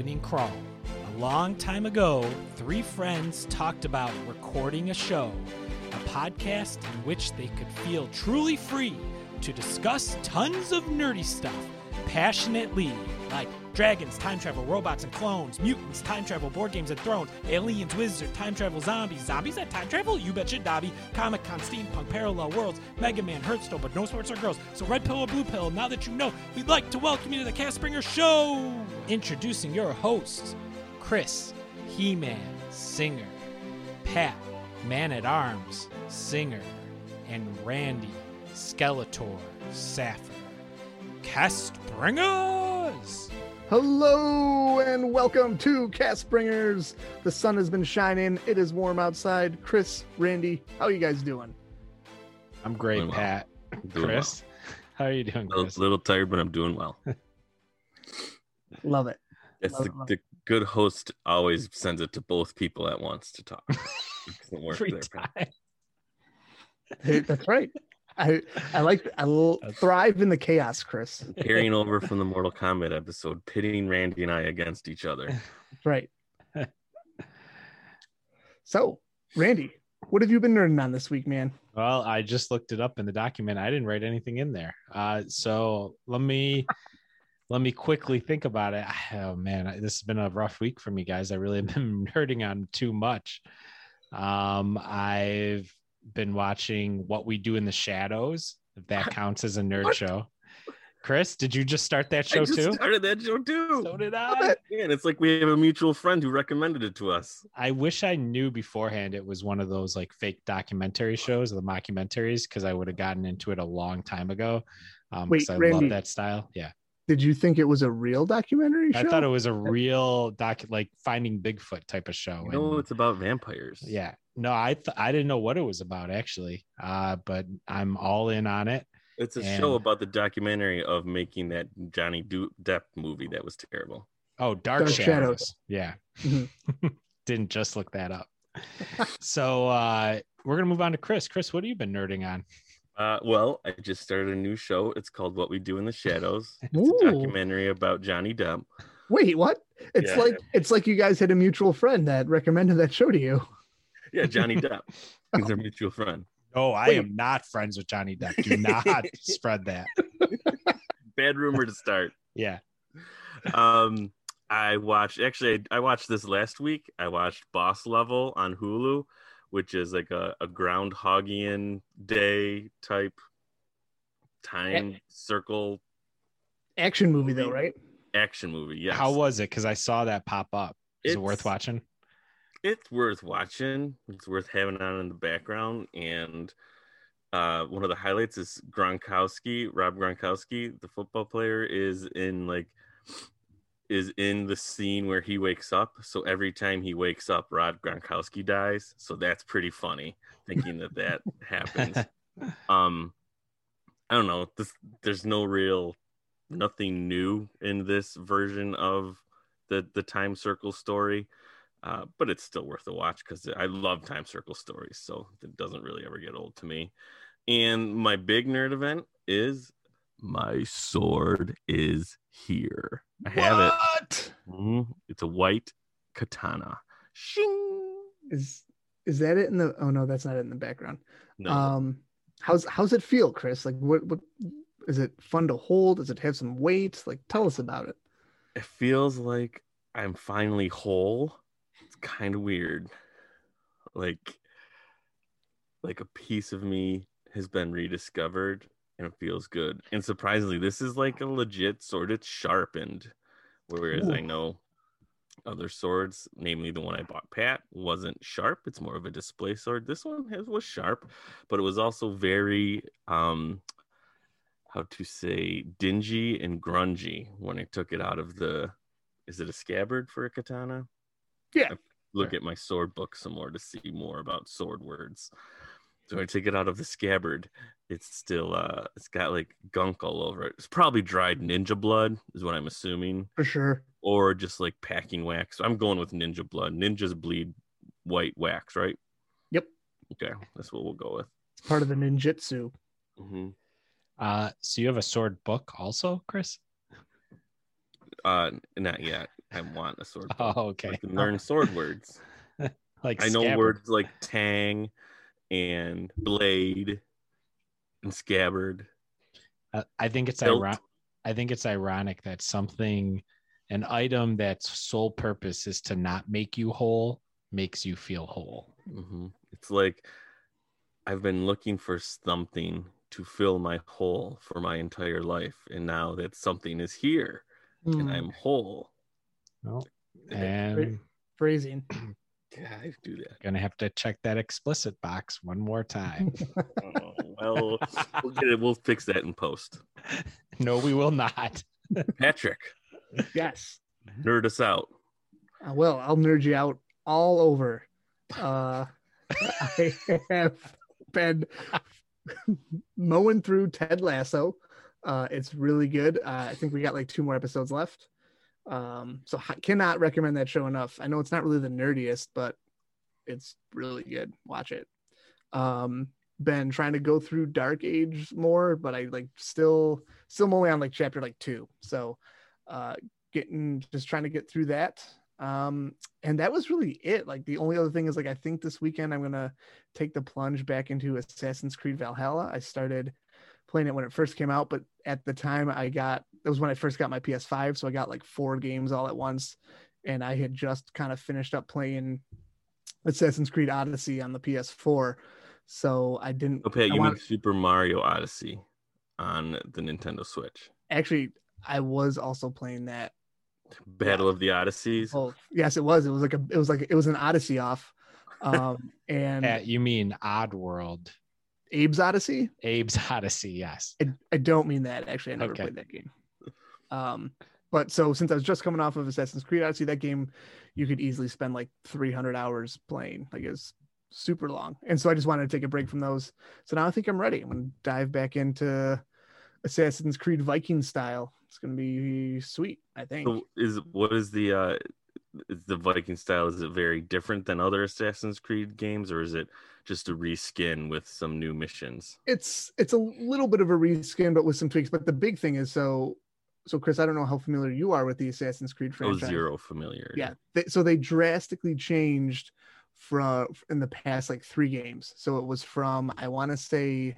opening crawl. A long time ago, three friends talked about recording a show, a podcast in which they could feel truly free to discuss tons of nerdy stuff passionately, like dragons, time travel, robots and clones, mutants, time travel, board games and thrones, aliens, wizards, time travel, zombies, zombies that time travel? You betcha, Dobby. Comic Con, steampunk, parallel worlds, Mega Man, Hearthstone, but no sports or girls. So red pill or blue pill, now that you know, we'd like to welcome you to the Cast Bringer Show! Introducing your hosts, Chris, He-Man, singer, Pat, Man at Arms, singer, and Randy, Skeletor, Sapphire. Cast Bringers! Hello and welcome to Cast Bringers. The sun has been shining. It is warm outside. Chris, Randy, how are you guys doing? I'm great, Doing well. Pat. Doing Chris, how are you doing, well. A Chris? little tired, but I'm doing well. Love it. That's Love the, love the good host always sends it to both people at once to talk. Doesn't work Free there, Pat. time. Hey, That's right. I I like I will thrive in the chaos, Chris. Carrying over from the Mortal Kombat episode, pitting Randy and I against each other. Right. So, Randy, what have you been nerding on this week, man? Well, I just looked it up in the document. I didn't write anything in there. Uh, so let me let me quickly think about it. Oh man, this has been a rough week for me, guys. I really have been nerding on too much. Um, I've been watching What We Do in the Shadows. If that counts as a nerd What? show. Chris, did you just start that I show just too? started that show too. So did I. it. Man, it's like we have a mutual friend who recommended it to us. I wish I knew beforehand it was one of those like fake documentary shows, the mockumentaries, because I would have gotten into it a long time ago. Um, Wait, I Randy. love that style. Yeah, Did you think it was a real documentary show? I thought it was a real doc, like Finding Bigfoot type of show. You know, it's about vampires. yeah, no, I th- I didn't know what it was about actually, uh, but I'm all in on it. It's a And- show about the documentary of making that Johnny Du- Depp movie that was terrible. Oh, Dark, Dark Shadows. Shadows. Yeah, Mhm. didn't just look that up. so uh, we're gonna move on to Chris. Chris, what have you been nerding on? Uh, well, I just started a new show. It's called What We Do in the Shadows. It's Ooh. a documentary about Johnny Depp. Wait, what? It's Yeah. like it's like you guys had a mutual friend that recommended that show to you. Yeah, Johnny Depp. He's our mutual friend. Oh, I Wait. am not friends with Johnny Depp. Do not spread that. Bad rumor to start. Yeah. Um, I watched actually I, I watched this last week. I watched Boss Level on Hulu, which is like a, a groundhogian day type time circle Action movie though, right? action movie. Yes. How was it? Because I saw that pop up. Is it worth watching? It's worth watching. It's worth having on in the background. And uh, one of the highlights is Gronkowski, Rob Gronkowski, the football player, is in like is in the scene where he wakes up. So every time he wakes up, Rob Gronkowski dies. So that's pretty funny, thinking that that happens. Um, I don't know. This there's no real nothing new in this version of the the time circle story uh, but it's still worth a watch because I love time circle stories, so it doesn't really ever get old to me. And my big nerd event is my sword is here. I have it. Mhm. It's a white katana. Shing. Is is that it in the? Oh no, that's not it in the background. No, Um, how's how's it feel, Chris? Like, what what is it fun to hold? Does it have some weight? Like, tell us about it. it feels like I'm finally whole. Kind of weird. Like like a piece of me has been rediscovered and it feels good. And surprisingly, this is like a legit sword. It's sharpened. Whereas I know other swords, namely the one I bought Pat, wasn't sharp. It's more of a display sword. This one has, was sharp, but it was also very um how to say dingy and grungy when I took it out of the is it a scabbard for a katana? Yeah. Look at my sword book some more to see more about sword words. So I take it out of the scabbard. It's still uh it's got like gunk all over it. It's probably dried ninja blood, is what I'm assuming. For sure. Or just like packing wax. I'm going with ninja blood. Ninjas bleed white wax, right? Yep. Okay, that's what we'll go with. It's part of the ninjutsu. hmm Uh, so you have a sword book also, Chris? Uh, not yet. I want a sword. book. Oh, I okay. can learn sword words. Like I know scabbard. words like tang and blade and scabbard. Uh, I think it's ironic. I think it's ironic that something, an item that's sole purpose is to not make you whole, makes you feel whole. hmm It's like I've been looking for something to fill my hole for my entire life, and now that something is here, Hmm, and I'm whole. Well, And and phrasing. yeah, I do that. gonna have to check that explicit box one more time. Oh, well, we'll get it. We'll fix that in post. no, we will not. Patrick, yes. nerd us out. Uh, well, I'll nerd you out all over. Uh, I have been mowing through Ted Lasso. Uh, it's really good. Uh, I think we got like two more episodes left. Um, so I cannot recommend that show enough. I know it's not really the nerdiest, but it's really good. Watch it. Um, been trying to go through Dark Age more, but I like still still only on like chapter like two. So uh getting just trying to get through that. Um, and that was really it. Like the only other thing is like I think this weekend I'm gonna take the plunge back into Assassin's Creed Valhalla. I started playing it when it first came out, but at the time I got that was when I first got my PS5, so I got like four games all at once, and I had just kind of finished up playing Assassin's Creed Odyssey on the PS4. So I didn't Okay, I you want- mean Super Mario Odyssey on the Nintendo Switch? actually I was also playing that Battle of the Odysseys. Oh yes, it was. It was like a. It was like it was an Odyssey off, um, and you mean Oddworld, Abe's Odyssey. Abe's Odyssey? Yes. I, I don't mean that actually. I never Okay. played that game. Um, but so since I was just coming off of Assassin's Creed Odyssey, that game you could easily spend like 300 hours playing. Like it's super long, and so I just wanted to take a break from those. So now I think I'm ready. I'm gonna dive back into Assassin's Creed Viking style. It's gonna be sweet. I think. So is what is the uh is the Viking style? Is it very different than other Assassin's Creed games, or is it just a reskin with some new missions? it's it's a little bit of a reskin, but with some tweaks. But the big thing is so so Chris, I don't know how familiar you are with the Assassin's Creed Oh, franchise. zero familiar. Yeah, they, so they drastically changed from in the past like three games. So it was from I want to say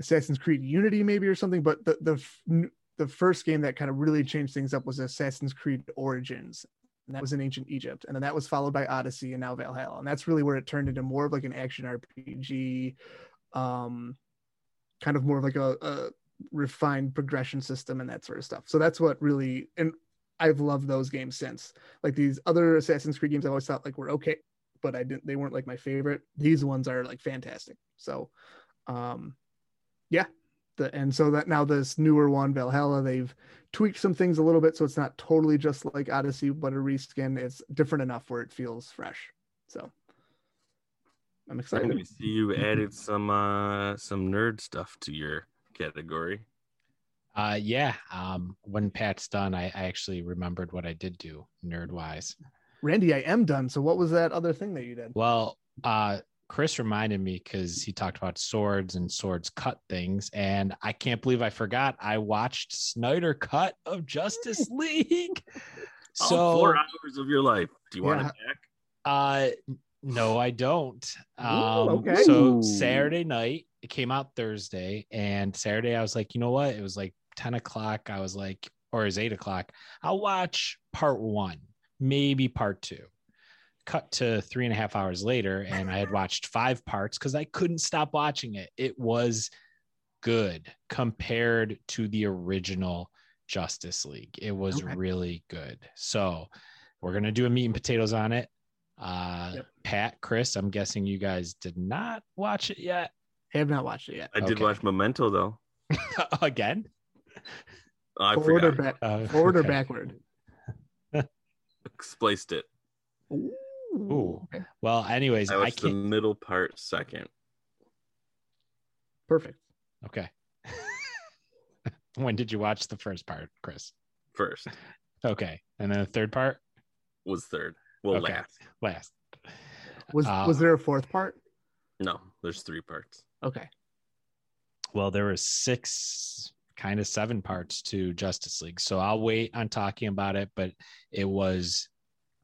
Assassin's Creed Unity maybe or something, but the the the first game that kind of really changed things up was Assassin's Creed Origins. And that was in ancient Egypt. And then that was followed by Odyssey and now Valhalla. And that's really where it turned into more of like an action RPG, um, kind of more of like a, a refined progression system and that sort of stuff. So that's what really, and I've loved those games since. Like these other Assassin's Creed games, I always thought like were okay, but I didn't, they weren't like my favorite. These ones are like fantastic. So, um, yeah. The, and so that now this newer one, Valhalla, they've tweaked some things a little bit, so it's not totally just like Odyssey, but a reskin. It's different enough where it feels fresh. So I'm I excited. see you added some uh some nerd stuff to your category. Uh, yeah. Um, when Pat's done, I, I actually remembered what I did do nerd wise. Randy, I am done. So what was that other thing that you did? Well, uh, Chris reminded me because he talked about swords and swords cut things, and I can't believe I forgot. I watched Snyder Cut of Justice League. All So, four hours of your life. Do you want Yeah. it back? uh, no, I don't. Ooh, Um, okay. So Saturday night, it came out Thursday, and Saturday I was like, you know what? It was like ten o'clock. I was like, or was eight o'clock. I'll watch part one, maybe part two. Cut to three and a half hours later, and I had watched five parts because I couldn't stop watching it. It was good compared to the original Justice League. It was Okay. really good. So we're gonna do a meat and potatoes on it. Uh, Yep. Pat, Chris, I'm guessing you guys did not watch it yet. Have not watched it yet. I did Okay. watch Memento though. Again, Oh, I Forward or back? Uh, Forward or backward? Spliced it. Ooh. Ooh. Okay. Well, anyways, I I, watched the can't. middle part second. Perfect. Okay. when did you watch the first part, Chris? First Okay, and then the third part was third. Well, Okay. last. last. Was Uh, was there a fourth part? No, there's three parts. Okay. Well, there were six kind of seven parts to Justice League. So I'll wait on talking about it, but it was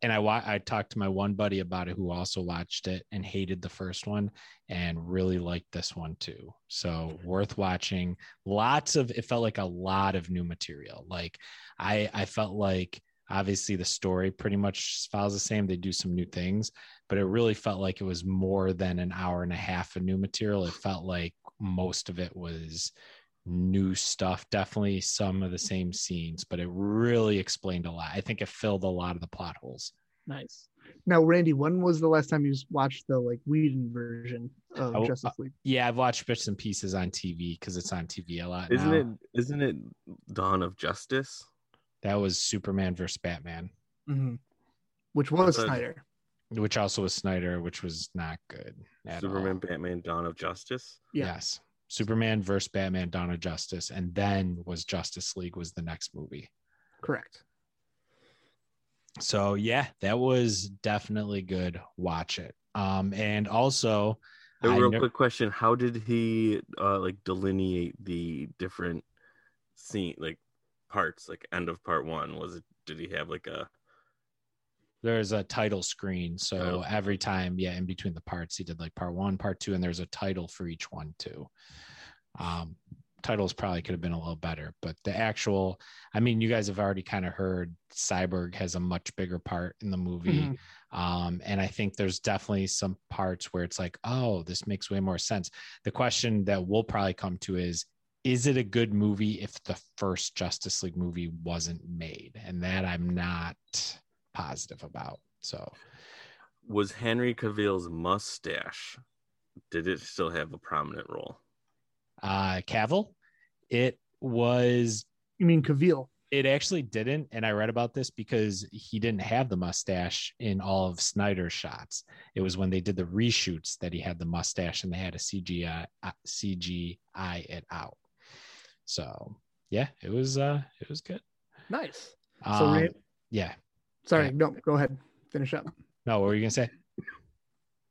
and I wa- I talked to my one buddy about it who also watched it and hated the first one and really liked this one too. So mm-hmm. worth watching. Lots of it felt like a lot of new material. Like I I felt like obviously the story pretty much follows the same. They do some new things, but it really felt like it was more than an hour and a half of new material. It felt like most of it was new stuff definitely some of the same scenes but it really explained a lot i think it filled a lot of the plot holes Nice. Now, Randy, when was the last time you watched the like Whedon version of Oh, Justice uh, League? yeah i've watched bits and pieces on tv because it's on tv a lot Isn't now. it? Isn't it Dawn of Justice? That was superman versus batman Mhm. Which was But- Snyder. which also was snyder which was not good at Superman, all. Batman, Dawn of Justice. Yeah. yes superman versus batman dawn of justice and then was justice league was the next movie Correct. so yeah that was definitely good watch it um and also a real ner- quick question: How did he uh, like delineate the different scene, like parts? Like end of part one, was it? Did he have like a? there's a title screen so Oh. every time yeah in between the parts he did like part one part two and there's a title for each one too um titles probably could have been a little better but the actual i mean you guys have already kind of heard cyborg has a much bigger part in the movie Mhm. um and i think there's definitely some parts where it's like oh this makes way more sense the question that we'll probably come to is is it a good movie if the first justice league movie wasn't made and that i'm not positive about so Was Henry Cavill's mustache? Did it still have a prominent role? uh cavill it was You mean Cavill? it actually didn't and i read about this because he didn't have the mustache in all of snyder's shots it was when they did the reshoots that he had the mustache and they had a cgi uh, cgi it out so yeah it was uh it was good Nice. um, So, yeah sorry, yeah. no, go ahead. Finish up. no what were you gonna say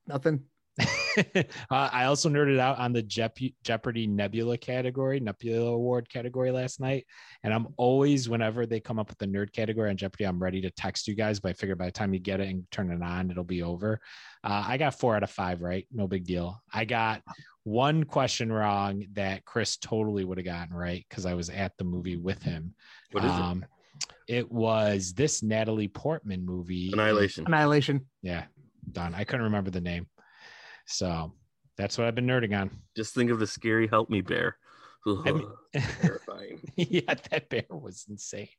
Nothing. uh, I also nerded out on the Jep- Jeopardy Nebula category, Nebula Award category last night. And I'm always, whenever they come up with the nerd category on Jeopardy, I'm ready to text you guys. But I figure by the time you get it and turn it on, it'll be over. Uh, I got four out of five right. No big deal. I got one question wrong that Chris totally would have gotten right because I was at the movie with him. What is um, it? was this Natalie Portman movie. Annihilation. Annihilation. Yeah, done. I couldn't remember the name. So that's what I've been nerding on. Just think of the scary "Help Me" bear. I mean- Terrifying. yeah, that bear was insane.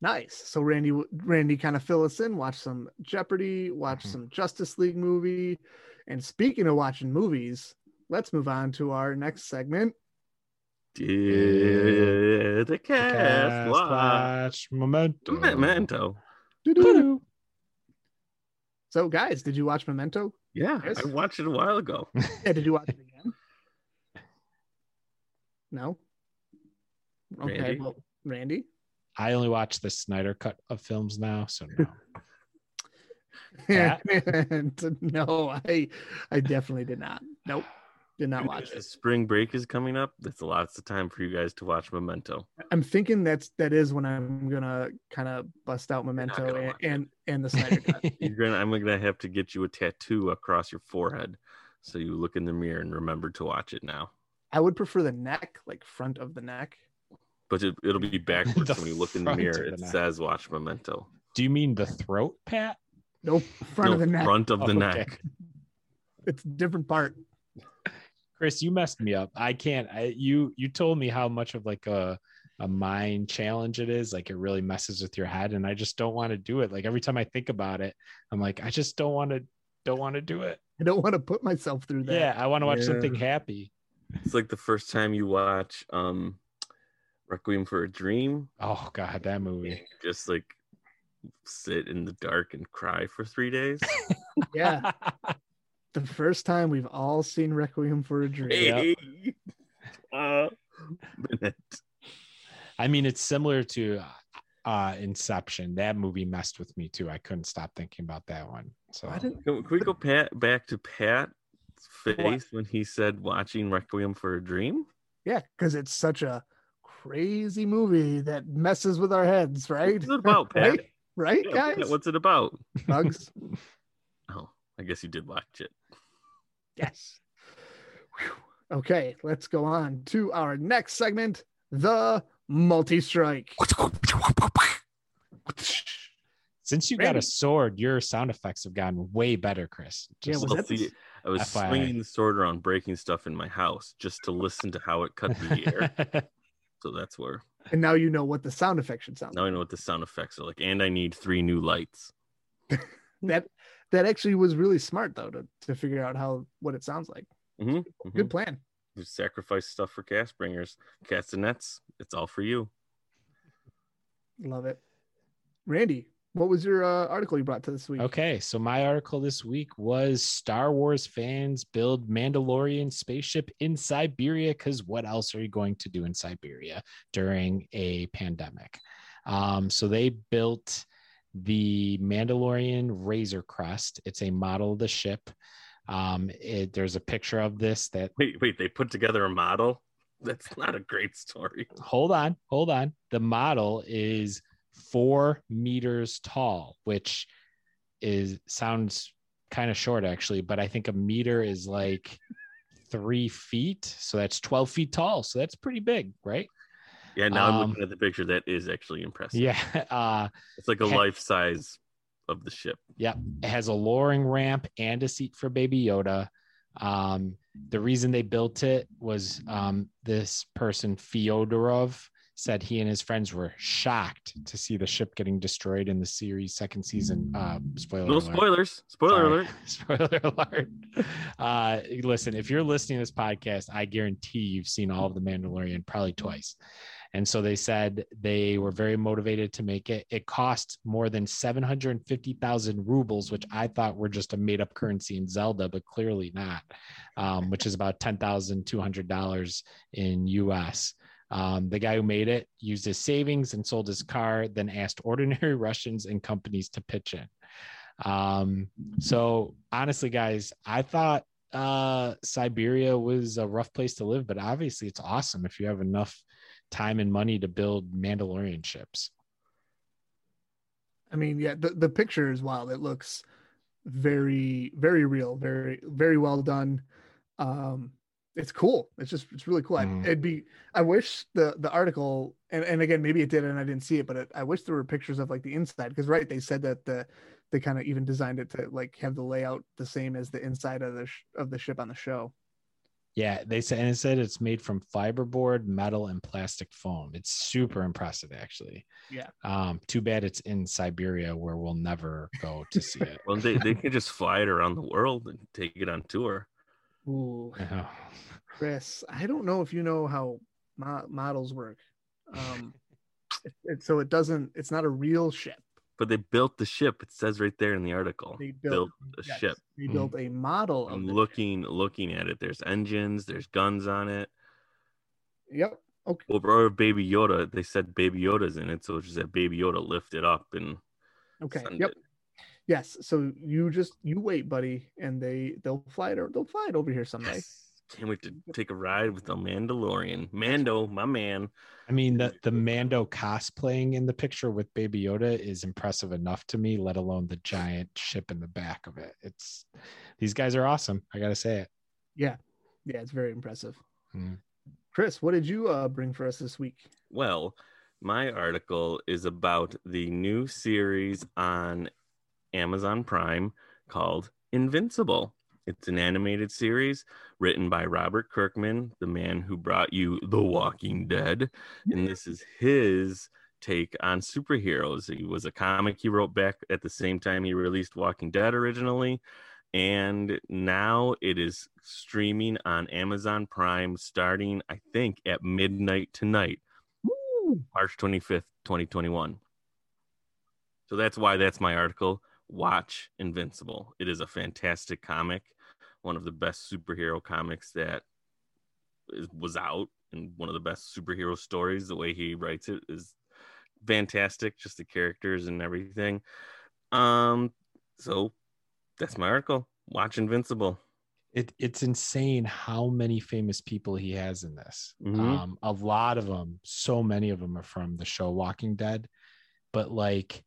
Nice. So Randy, Randy, kind of fill us in. Watch some Jeopardy. Watch Mhm. some Justice League movie. And speaking of watching movies, let's move on to our next segment. Did the cast Cast watch watch Memento. Memento? Doo-doo. So, guys, did you watch Memento? Yeah, Yes. I watched it a while ago. Yeah, did you watch it again? No. Okay, Randy? well, Randy. I only watch the Snyder cut of films now, so no. And no, I, I definitely did not. Nope, did not watch it. Spring break is coming up. That's lots of time for you guys to watch Memento. I'm thinking that's that is when I'm gonna kind of bust out Memento gonna and, watch it. and and the Snyder cut. You're gonna. I'm gonna have to get you a tattoo across your forehead, so you look in the mirror and remember to watch it now. I would prefer the neck, like front of the neck. But it, it'll be backwards when you look in the mirror. of the It neck. says "Watch Memento." Do you mean the throat, Pat? Nope, front No, of the neck. front of the Oh, okay. neck. It's a different part. Chris, you messed me up. I can't. I, you you told me how much of like a a mind challenge it is. Like it really messes with your head, and I just don't want to do it. Like every time I think about it, I'm like, I just don't want to don't want to do it. I don't want to put myself through that. Yeah, I want to watch Yeah. something happy. It's like the first time you watch um, Requiem for a Dream. Oh God, that and movie. you just like sit in the dark and cry for three days. yeah. The first time we've all seen Requiem for a Dream. hey, uh. I mean, it's similar to uh Inception. That movie messed with me too. I couldn't stop thinking about that one. So I didn't. Can, can we go pat, back to Pat's face when he said watching Requiem for a Dream? Yeah, because it's such a crazy movie that messes with our heads, right? What's it about, Pat? right? Right, Yeah, guys? Pat, What's it about? Bugs. Oh, I guess you did watch it. Yes. Whew. Okay, let's go on to our next segment, the multi strike. Since you got a sword, your sound effects have gotten way better, Chris. Yeah, was that the- I was FYI. swinging the sword around, breaking stuff in my house just to listen to how it cut the air. so that's where And now you know what the sound effects should sound now I know what the sound effects are like. And I need three new lights. like. That that actually was really smart though to, to figure out how what it sounds like. hmm Good plan. You sacrifice stuff for cast bringers, cats and nets. It's all for you. Love it. Randy, what was your uh, article you brought to this week? Okay, so my article this week was Star Wars fans build Mandalorian spaceship in Siberia because what else are you going to do in Siberia during a pandemic? Um, so they built the Mandalorian Razor Crest. It's a model of the ship. Um, it, there's a picture of this that Wait, wait, they put together a model? That's not a great story. hold on, hold on. The model is four meters tall, which is sounds kind of short actually, but I think a meter is like three feet. So that's 12 feet tall. So that's pretty big, right? Yeah, now I'm Um, looking at the picture. That is actually impressive. Yeah. Uh, It's like a Ha- life size of the ship. Yep. It has a lowering ramp and a seat for Baby Yoda. Um, the reason they built it was um, this person, Fyodorov, said he and his friends were shocked to see the ship getting destroyed in the series second season. Uh, spoiler No alert. spoilers. Spoiler Sorry. alert. Spoiler alert. Uh, listen, if you're listening to this podcast, I guarantee you've seen all of The Mandalorian probably twice. And so they said they were very motivated to make it. It cost more than 750,000 rubles, which I thought were just a made up currency in Zelda, but clearly not, um, which is about $10,200 in US. Um, the guy who made it used his savings and sold his car, then asked ordinary Russians and companies to pitch in. Um, so honestly, guys, I thought uh, Siberia was a rough place to live, but obviously it's awesome if you have enough time and money to build Mandalorian ships. I mean, yeah, the, the picture is wild. It looks very, very real, very, very well done. Um, it's cool. It's just, it's really cool. I, Mhm. it'd be, I wish the the article, and, and again, maybe it did, and I didn't see it, but it, I wish there were pictures of like the inside, because right, they said that the they kind of even designed it to like have the layout the same as the inside of the sh- of the ship on the show. Yeah, they said and it said it's made from fiberboard, metal, and plastic foam. It's super impressive, actually. Yeah. Um, too bad it's in Siberia where we'll never go to see it. Well, they, they can just fly it around the world and take it on tour. Ooh, Oh. Chris, I don't know if you know how mo- models work. Um, it, it, so it doesn't. It's not a real ship. But they built the ship. It says right there in the article. They built built, a yes, ship. They built hmm. a model I'm the ship. looking looking at it. There's engines. There's guns on it. Yep. Okay. Over Baby Yoda, they said Baby Yoda's in it, so it's just that Baby Yoda lift it up and Okay. send Yep. it. Yes. So you just you wait, buddy, and they they'll fly it. Or they'll fly it over here someday. Yes. Can't wait to take a ride with the Mandalorian. Mando, my man. I mean, the, the Mando cosplaying in the picture with Baby Yoda is impressive enough to me, let alone the giant ship in the back of it. It's these guys are awesome. I got to say it. Yeah. Yeah. It's very impressive. Mm. Chris, what did you uh, bring for us this week? Well, my article is about the new series on Amazon Prime called Invincible. It's an animated series written by Robert Kirkman, the man who brought you The Walking Dead. And this is his take on superheroes. He was a comic he wrote back at the same time he released Walking Dead originally. And now it is streaming on Amazon Prime starting, I think, at midnight tonight. March 25th, 2021. So that's why that's my article. Watch Invincible. It is a fantastic comic, one of the best superhero comics that is, was out, and one of the best superhero stories. The way he writes it is fantastic, just the characters and everything. Um, so that's my article. Watch Invincible. it, it's insane how many famous people he has in this. Mhm. Um, a lot of them, so many of them are from the show Walking Dead, but like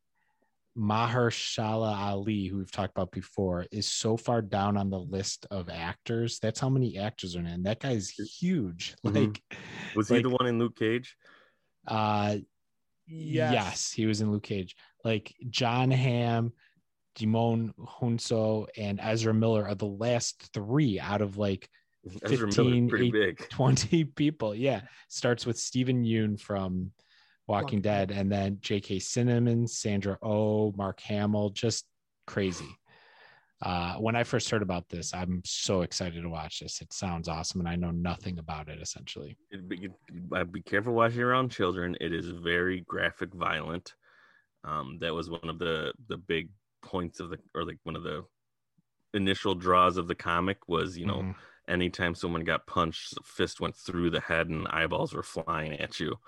Mahershala Ali, who we've talked about before, is so far down on the list of actors. That's how many actors are in. it. That guy's huge. Mhm. Like, Was he the one in Luke Cage? uh, Yes. yes. he was in Luke Cage. Like John Hamm, Djimon Hounsou, and Ezra Miller are the last three out of like Ezra 15, Miller's eight- big. 20 people. Yeah. Starts with Steven Yeun from Walking Dead and then J.K. Simmons, Sandra Oh, Mark Hamill, just crazy. Uh, when I first heard about this, I'm so excited to watch this. It sounds awesome, and I know nothing about it essentially. Be, be careful watching around children. It is very graphic, violent. Um, that was one of the the big points of the, or like one of the initial draws of the comic was, you know, Mhm. anytime someone got punched, fist went through the head and eyeballs were flying at you.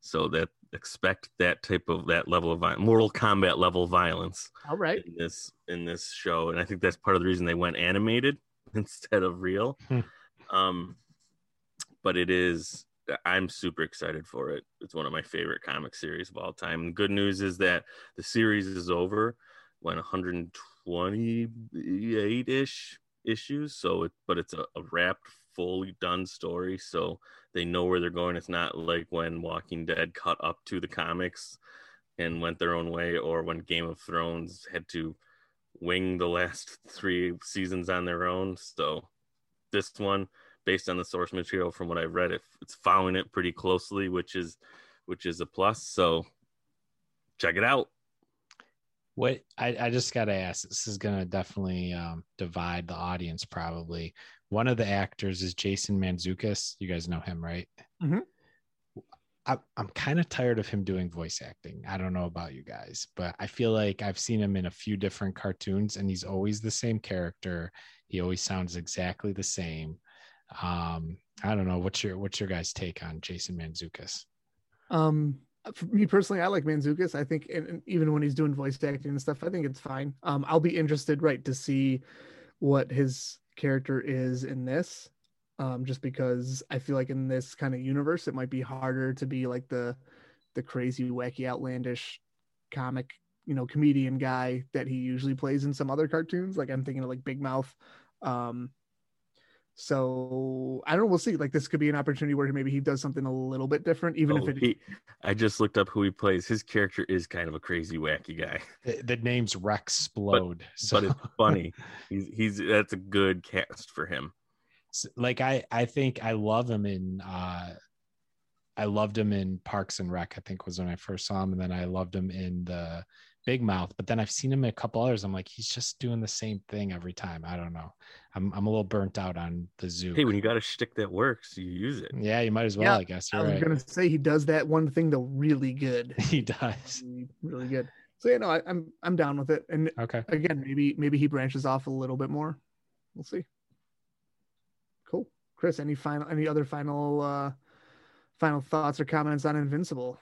So that expect that type of that level of vi- Mortal Kombat level violence All right. in this in this show, and I think that's part of the reason they went animated instead of real. Hmm. Um, but it is. I'm super excited for it. It's one of my favorite comic series of all time. The good news is that the series is over. Went 128 ish issues, so it but it's a, a wrapped, fully done story. So they know where they're going. It's not like when Walking Dead caught up to the comics and went their own way, or when Game of Thrones had to wing the last three seasons on their own. So this one, based on the source material from what I've read, it, it's following it pretty closely, which is which is a plus. So check it out. What I, I just gotta ask, this is gonna definitely um, divide the audience probably. One of the actors is Jason Mantzoukas. You guys know him, right? Mhm. I, I'm kind of tired of him doing voice acting. I don't know about you guys, but I feel like I've seen him in a few different cartoons and he's always the same character. He always sounds exactly the same. Um, I don't know. What's your what's your guys' take on Jason Mantzoukas? Um, for me personally, I like Mantzoukas. I think, and, and even when he's doing voice acting and stuff, I think it's fine. Um, I'll be interested, right, to see what his character is in this. Um, just because I feel like in this kind of universe, it might be harder to be like the the crazy, wacky, outlandish comic, you know, comedian guy that he usually plays in some other cartoons. Like I'm thinking of like Big Mouth. Um, so I don't know. We'll see. Like this could be an opportunity where maybe he does something a little bit different, even Oh, if it he, I just looked up who he plays. His character is kind of a crazy, wacky guy, The, the name's Rex Splode. so but it's funny. he's he's that's a good cast for him. like I I think I love him in uh I loved him in Parks and Rec, I think was when I first saw him, and then I loved him in the Big Mouth. But then I've seen him in a couple others. I'm like, he's just doing the same thing every time. I don't know. I'm I'm a little burnt out on the zoo. Hey, when you got a shtick that works, you use it. yeah, you might as well, Yeah, I guess. I You're was right. gonna say he does that one thing though really good, He does. really, really good. So yeah, know, I, I'm I'm down with it. And Okay. again, maybe maybe he branches off a little bit more. We'll see. Cool, Chris. Any final any other final uh final thoughts or comments on Invincible?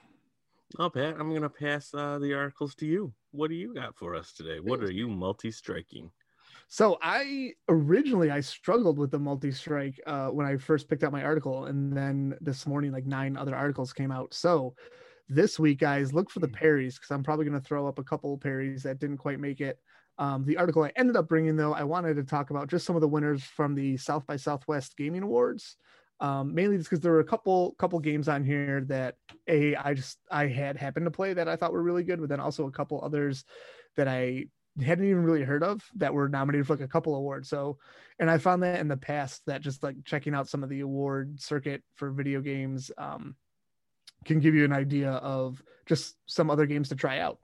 Oh, Pat, I'm gonna pass uh, the articles to you. What do you got for us today? What are you multi-striking? So I originally I struggled with the multi-strike uh, when I first picked out my article, and then this morning like nine other articles came out. So this week, guys, look for the parries because I'm probably going to throw up a couple parries that didn't quite make it. Um, the article I ended up bringing though, I wanted to talk about just some of the winners from the South by Southwest Gaming Awards. Um, mainly just because there were a couple couple games on here that a I just I had happened to play that I thought were really good, but then also a couple others that I hadn't even really heard of that were nominated for like a couple awards. So, and I found that in the past that just like checking out some of the award circuit for video games um, can give you an idea of just some other games to try out.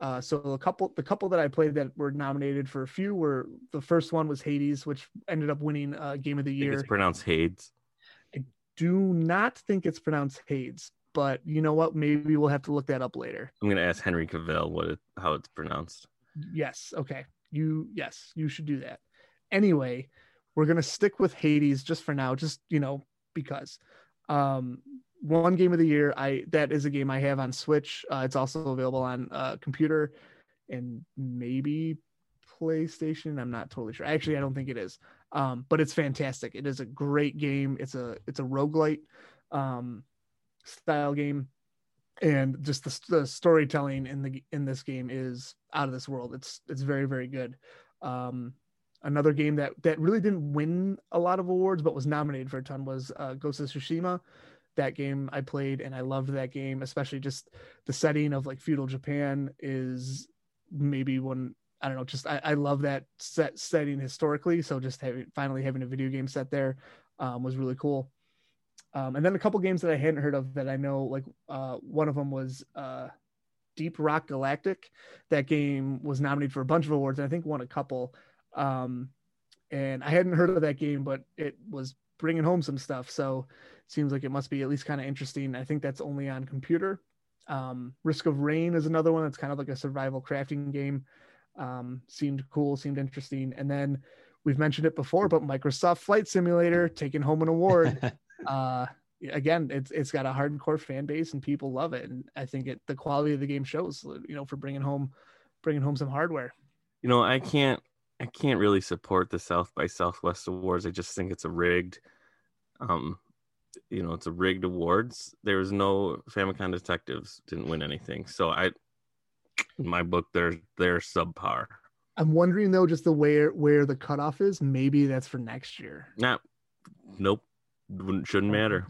Uh, so a couple, the couple that I played that were nominated for a few were the first one was Hades, which ended up winning uh, Game of the Year. it's pronounced Hades. Do not think it's pronounced Hades, but you know what? Maybe we'll have to look that up later. I'm gonna ask Henry Cavill what it, how it's pronounced. Yes. Okay. You yes, you should do that. Anyway, we're gonna stick with Hades just for now, just you know, because um one game of the year, I that is a game I have on Switch. Uh, it's also available on uh computer and maybe PlayStation. I'm not totally sure. Actually, I don't think it is. Um, but it's fantastic. It is a great game. It's a it's a roguelite um, style game, and just the, the storytelling in the in this game is out of this world. It's it's very very good. Um, another game that that really didn't win a lot of awards but was nominated for a ton was uh, Ghost of Tsushima. That game I played and I loved that game, especially just the setting of like feudal Japan is maybe one I don't know, just I, I love that set setting historically. So just having finally having a video game set there um, was really cool. Um, and then a couple games that I hadn't heard of that I know, like uh, one of them was uh, Deep Rock Galactic. That game was nominated for a bunch of awards, and I think won a couple. Um, and I hadn't heard of that game, but it was bringing home some stuff. So seems like it must be at least kind of interesting. I think that's only on computer. Um, Risk of Rain is another one that's kind of like a survival crafting game. Um, seemed cool, seemed interesting. And then we've mentioned it before, but Microsoft Flight Simulator taking home an award. uh, again, it's it's got a hardcore fan base and people love it. And I think it the quality of the game shows, you know, for bringing home bringing home some hardware. You know, I can't I can't really support the South by Southwest awards. I just think it's a rigged um you know, it's a rigged awards. There was no Famicom Detectives didn't win anything. So I in my book they're they're subpar. I'm wondering though, just the where where the cutoff is. Maybe that's for next year. Nah, nope, Wouldn't, shouldn't matter.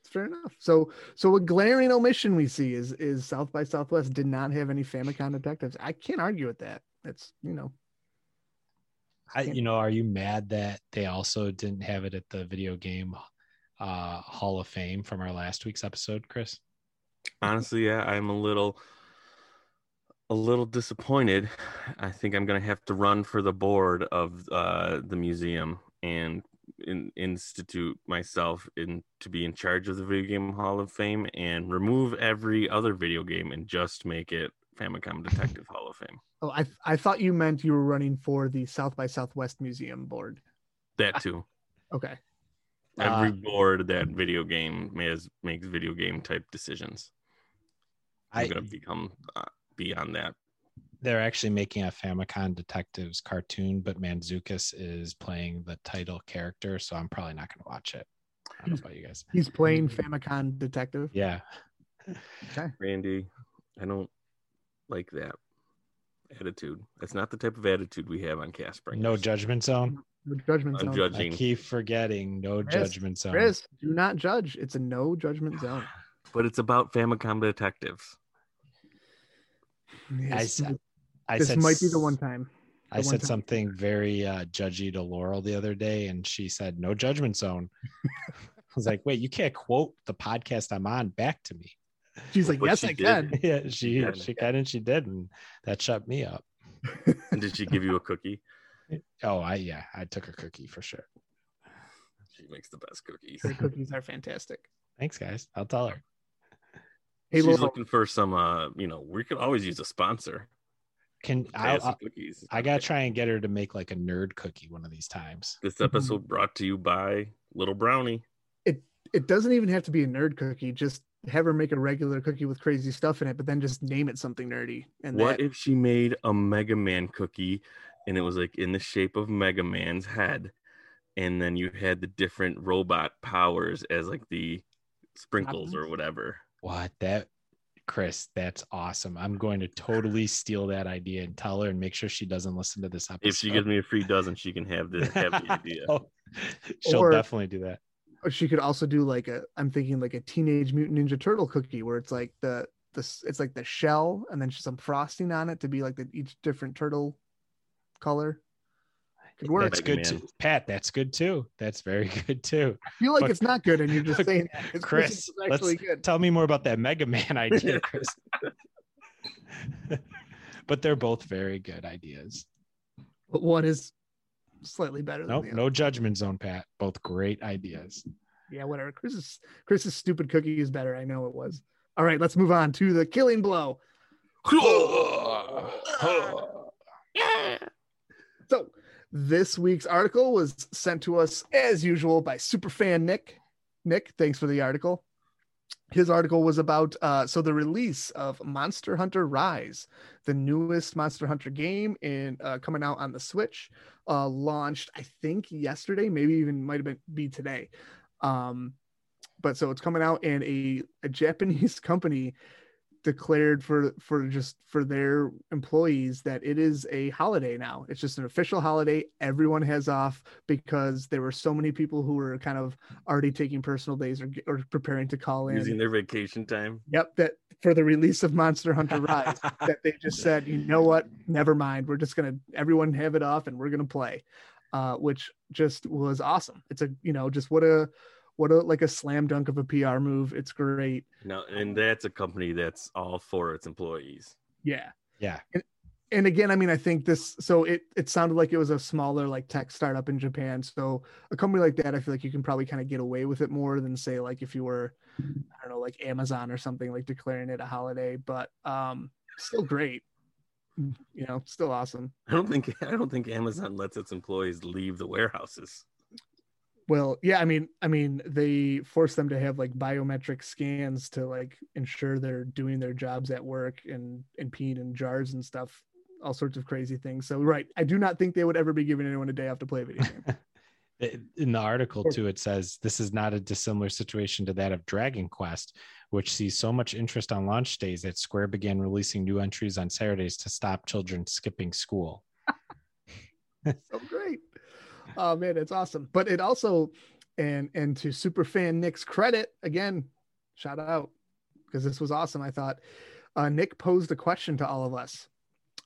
It's Fair enough. So, so a glaring omission we see is is South by Southwest did not have any Famicom detectives. I can't argue with that. That's you know. I, you know, are you mad that they also didn't have it at the video game uh, Hall of Fame from our last week's episode, Chris? Honestly, yeah, I'm a little a little disappointed. I think I'm going to have to run for the board of uh, the museum and in, institute myself in to be in charge of the video game Hall of Fame and remove every other video game and just make it Famicom Detective Hall of Fame. Oh, I I thought you meant you were running for the South by Southwest Museum board. That too. Okay. Every uh, board that video game has makes video game type decisions. I'm I, gonna become uh, be on that. They're actually making a Famicom Detectives cartoon, but Mantzoukas is playing the title character, so I'm probably not gonna watch it. I don't know about you guys. He's playing Famicom Detective. Yeah. Okay. Randy, I don't like that attitude. That's not the type of attitude we have on Casper. No judgment zone. No judgment zone. Judging. I keep forgetting no Chris, judgment zone. Chris, do not judge. It's a no judgment zone. But it's about Famicom detectives. Yes. I, I this said, might be the one time. The I said time. something very uh, judgy to Laurel the other day, and she said, "No judgment zone." I was like, "Wait, you can't quote the podcast I'm on back to me." She's like, yes, I did. can. Yeah, she she can and she did, and that shut me up. and did she give you a cookie? Oh, I yeah, I took a cookie for sure. She makes the best cookies. Her cookies are fantastic. Thanks, guys. I'll tell her. Hey, She's Laurel. looking for some. Uh, you know, we could always use a sponsor. Can I? I, I gotta try and get her to make like a nerd cookie one of these times. This episode brought to you by Little Brownie. It it doesn't even have to be a nerd cookie. Just have her make a regular cookie with crazy stuff in it, but then just name it something nerdy. And what that... if she made a Mega Man cookie and it was like in the shape of Mega Man's head, and then you had the different robot powers as like the sprinkles or whatever. What that Chris, that's awesome. I'm going to totally steal that idea and tell her and make sure she doesn't listen to this episode. If she gives me a free dozen, she can have the, have the idea. oh, she'll or, definitely do that or she could also do like a i'm thinking like a teenage mutant ninja turtle cookie where it's like the the it's like the shell and then some frosting on it to be like the each different turtle color could work. That's good too. Pat, that's good too. That's very good too. I feel like but, it's not good, and you're just saying that. Chris, let's good. tell me more about that Mega Man idea, Chris. but they're both very good ideas. But one is slightly better. Nope, no judgment zone, Pat. Both great ideas. Yeah, whatever. Chris's Chris's stupid cookie is better. I know it was. All right, let's move on to the killing blow. so this week's article was sent to us as usual by superfan Nick. Nick, thanks for the article. his article was about uh, so the release of Monster Hunter Rise, the newest Monster Hunter game, in uh, coming out on the Switch, uh, launched I think yesterday, maybe even might have been be today. Um, but so it's coming out, and a a Japanese company declared for for just for their employees that it is a holiday now. It's just an official holiday. Everyone has off because there were so many people who were kind of already taking personal days or, or preparing to call in. Using their vacation time. Yep that for the release of monster hunter rise that they just said you know what? Never mind. We're just gonna everyone have it off and we're gonna play uh, which just was awesome. It's a you know just what a what a like a slam dunk of a PR move. It's great. No, and that's a company that's all for its employees. Yeah. Yeah. And, and again, I mean, I think this so it it sounded like it was a smaller like tech startup in Japan. So a company like that, I feel like you can probably kind of get away with it more than say like if you were, I don't know, like Amazon or something like declaring it a holiday, but um still great. You know, still awesome. I don't think I don't think Amazon lets its employees leave the warehouses. Well, yeah, I mean, I mean, they force them to have like biometric scans to like ensure they're doing their jobs at work and and peeing in jars and stuff, all sorts of crazy things. So, right, I do not think they would ever be giving anyone a day off to play a video game. In the article too, it says this is not a dissimilar situation to that of Dragon Quest, which sees so much interest on launch days that Square began releasing new entries on Saturdays to stop children skipping school. so great oh man, it's awesome. But it also, and and to super fan Nick's credit again, shout out because this was awesome. I thought uh, Nick posed a question to all of us.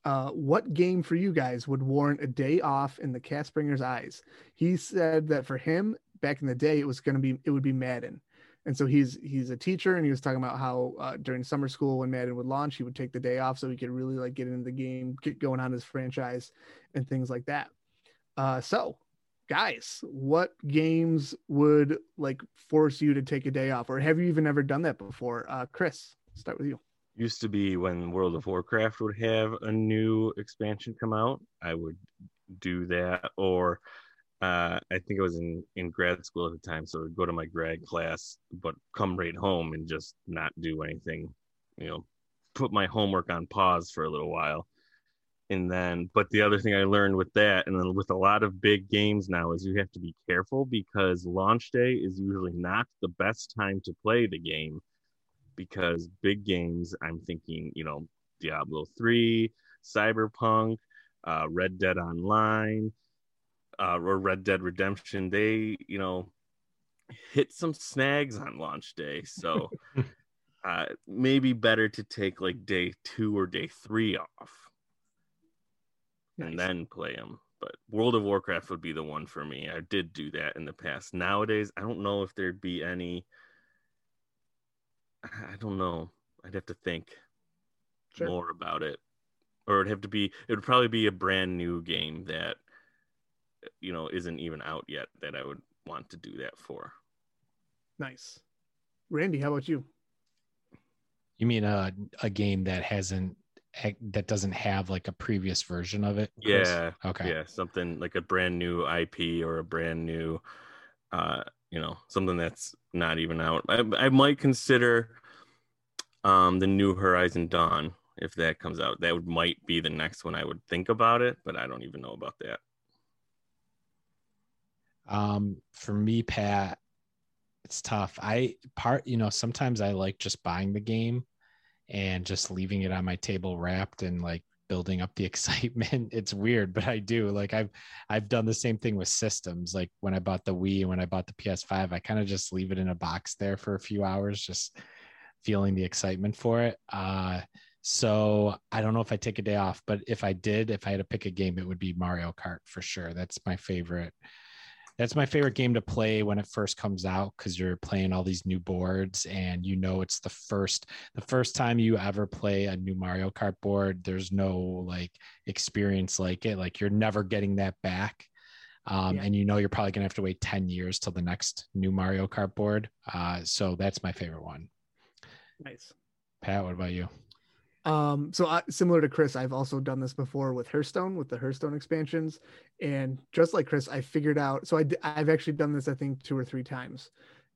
Uh, what game for you guys would warrant a day off in the Cast Bringer's eyes? He said that for him back in the day, it was going to be it would be Madden. And so he's he's a teacher, and he was talking about how uh, during summer school when Madden would launch, he would take the day off so he could really like get into the game, get going on his franchise, and things like that. Uh, so guys, what games would like force you to take a day off, or have you even ever done that before? Uh, Chris, start with you. Used to be when World of Warcraft would have a new expansion come out, I would do that, or uh, I think I was in in grad school at the time, so I'd go to my grad class, but come right home and just not do anything, you know, put my homework on pause for a little while and then but the other thing i learned with that and then with a lot of big games now is you have to be careful because launch day is usually not the best time to play the game because big games i'm thinking you know diablo 3 cyberpunk uh, red dead online uh, or red dead redemption they you know hit some snags on launch day. So uh, maybe better to take like day two or day three off nice. and then play them. But World of Warcraft would be the one for me. I did do that in the past. Nowadays, I don't know if there'd be any. I don't know. I'd have to think sure. more about it, or it'd have to be. It would probably be a brand new game that, you know, isn't even out yet. That I would want to do that for. Nice, Randy. How about you? You mean a a game that hasn't that doesn't have like a previous version of it? Chris? Yeah. Okay. Yeah, something like a brand new IP or a brand new, uh, you know, something that's not even out. I, I might consider um the new Horizon Dawn if that comes out. That would, might be the next one I would think about it, but I don't even know about that. Um, for me, Pat, it's tough. I part, you know, sometimes I like just buying the game and just leaving it on my table wrapped and like building up the excitement. It's weird, but I do. Like I've I've done the same thing with systems. Like when I bought the Wii and when I bought the PS5, I kind of just leave it in a box there for a few hours, just feeling the excitement for it. Uh so I don't know if I take a day off, but if I did, if I had to pick a game, it would be Mario Kart for sure. That's my favorite that's my favorite game to play when it first comes out because you're playing all these new boards and you know it's the first the first time you ever play a new Mario Kart board. There's no like experience like it. Like you're never getting that back. Um, yeah. and you know you're probably gonna have to wait 10 years till the next new Mario Kart board. Uh, so that's my favorite one. Nice. Pat, what about you? Um, so I, similar to Chris, I've also done this before with Hearthstone, with the Hearthstone expansions, and just like Chris, I figured out. So I, I've actually done this, I think, two or three times,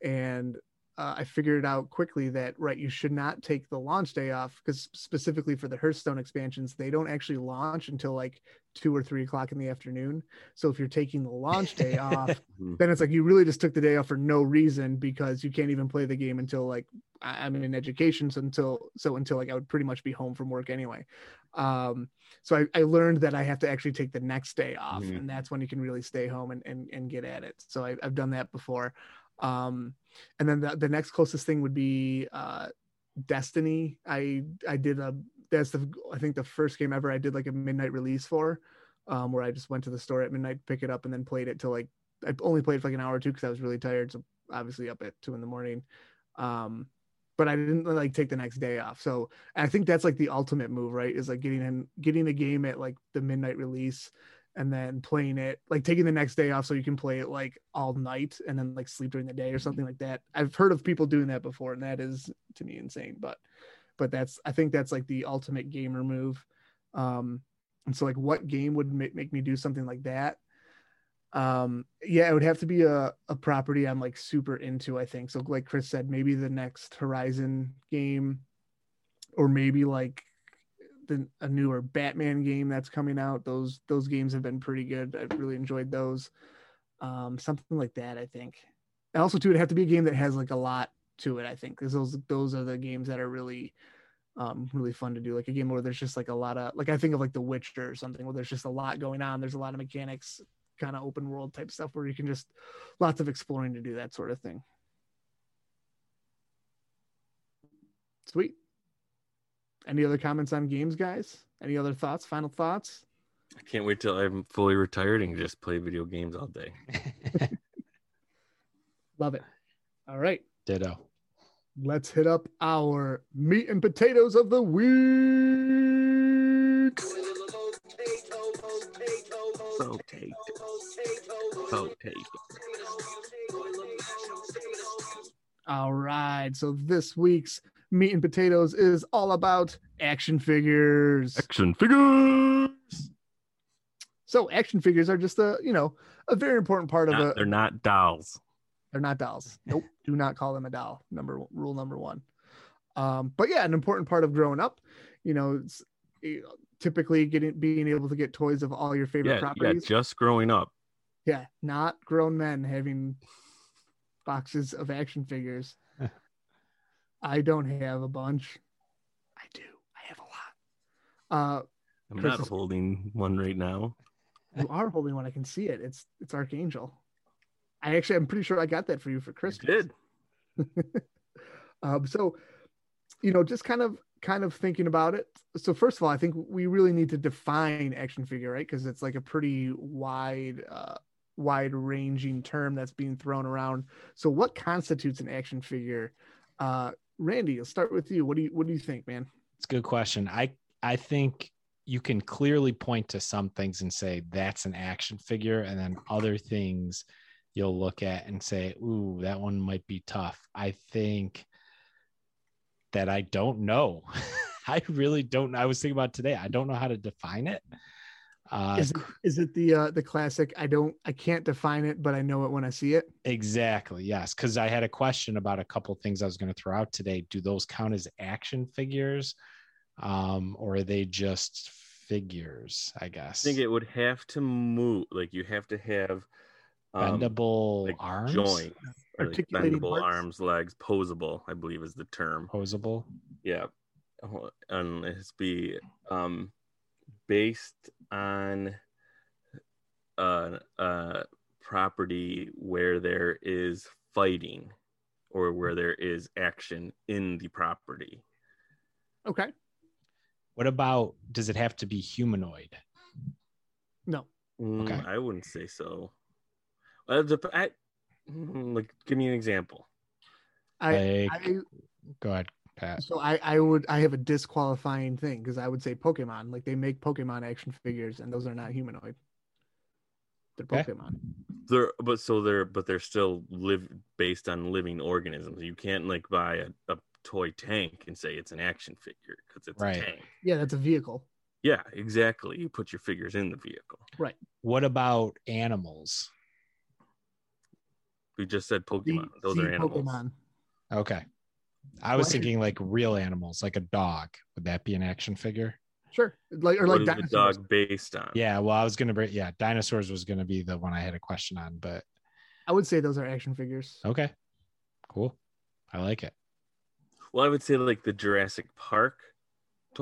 and uh, I figured out quickly that right, you should not take the launch day off because specifically for the Hearthstone expansions, they don't actually launch until like two or three o'clock in the afternoon. So if you're taking the launch day off, Mhm. then it's like you really just took the day off for no reason because you can't even play the game until like I'm in education, so until so until like I would pretty much be home from work anyway. Um, so I, I learned that I have to actually take the next day off, Mhm. and that's when you can really stay home and and, and get at it. So I, I've done that before. Um, and then the, the next closest thing would be uh, Destiny. I I did a that's the I think the first game ever I did like a midnight release for, um, where I just went to the store at midnight, pick it up, and then played it till like I only played for like an hour or two because I was really tired. So obviously up at two in the morning. Um, but I didn't like take the next day off. So I think that's like the ultimate move, right? Is like getting in getting a game at like the midnight release and then playing it like taking the next day off so you can play it like all night and then like sleep during the day or something like that. I've heard of people doing that before and that is to me insane, but but that's I think that's like the ultimate gamer move. Um and so like what game would make, make me do something like that? Um yeah, it would have to be a, a property I'm like super into, I think. So like Chris said, maybe the next Horizon game or maybe like the a newer Batman game that's coming out. Those those games have been pretty good. I've really enjoyed those. Um, something like that, I think. And also, too, it'd have to be a game that has like a lot to it. I think because those those are the games that are really um really fun to do like a game where there's just like a lot of like i think of like the witcher or something where there's just a lot going on there's a lot of mechanics kind of open world type stuff where you can just lots of exploring to do that sort of thing sweet any other comments on games guys any other thoughts final thoughts I can't wait till I'm fully retired and just play video games all day. love it all right Ditto. Let's hit up our meat and potatoes of the week Potato. Potato. All right. So this week's meat and potatoes is all about action figures. Action figures. So action figures are just a, you know, a very important part of Not- a they're not dolls. They're not dolls. Nope. Do not call them a doll. Number rule number 1. Um but yeah, an important part of growing up, you know, it's you know, typically getting being able to get toys of all your favorite Yeah, yeah, properties. just growing up. Yeah, not grown men having boxes of action figures. I don't have a bunch. I do. I have a lot. Uh, I'm Chris not is- holding one right now. you are holding one. I can see it. It's it's Archangel. I actually, I'm pretty sure I got that for you for I Christmas. did. um, so, you know, just kind of kind of thinking about it. So first of all, I think we really need to define action figure, right? Because it's like a pretty wide, uh, wide ranging term that's being thrown around. So what constitutes an action figure? Uh, Randy, I'll start with you. What do you what do you think, man? It's a good question. I I think you can clearly point to some things and say that's an action figure, and then other things you'll look at and say, "Ooh, that one might be tough." I think that I don't know. I really don't. I was thinking about today. I don't know how to define it. Uh, Is it, is it the uh, the classic? I don't, I can't define it, but I know it when I see it. Exactly. Yes. Because I had a question about a couple things I was going to throw out today. Do those count as action figures, um, or are they just figures? I guess. I think it would have to move. Like you have to have um, bendable like arms, joints, or like bendable parts? arms, legs, posable. I believe is the term. posable. Yeah, Oh, and it's be um based on a, a property where there is fighting or where there is action in the property. Okay. What about? Does it have to be humanoid? No. Mm, Okay. I wouldn't say so. Well, the, I, mm, like, give me an example. I, Like, I go ahead, Pat. so I I would I have a disqualifying thing because I would say Pokemon. Like they make Pokemon action figures, and those are not humanoid. They're Okay. Pokemon. They're but so they're but they're still live based on living organisms. You can't like buy a, a toy tank and say it's an action figure because it's Right. a tank. Yeah, that's a vehicle. Yeah, exactly. You put your figures in the vehicle. Right. What about animals? We just said Pokemon. The- Those the are animals. Pokemon. Okay. I was What? thinking like real animals, like a dog. Would that be an action figure? Sure. Like or What like is the dinosaurs. dog based on? Yeah. Well, I was gonna bring. Yeah, dinosaurs was gonna be the one I had a question on, but I would say those are action figures. okay, cool. I like it. Well, I would say like the Jurassic Park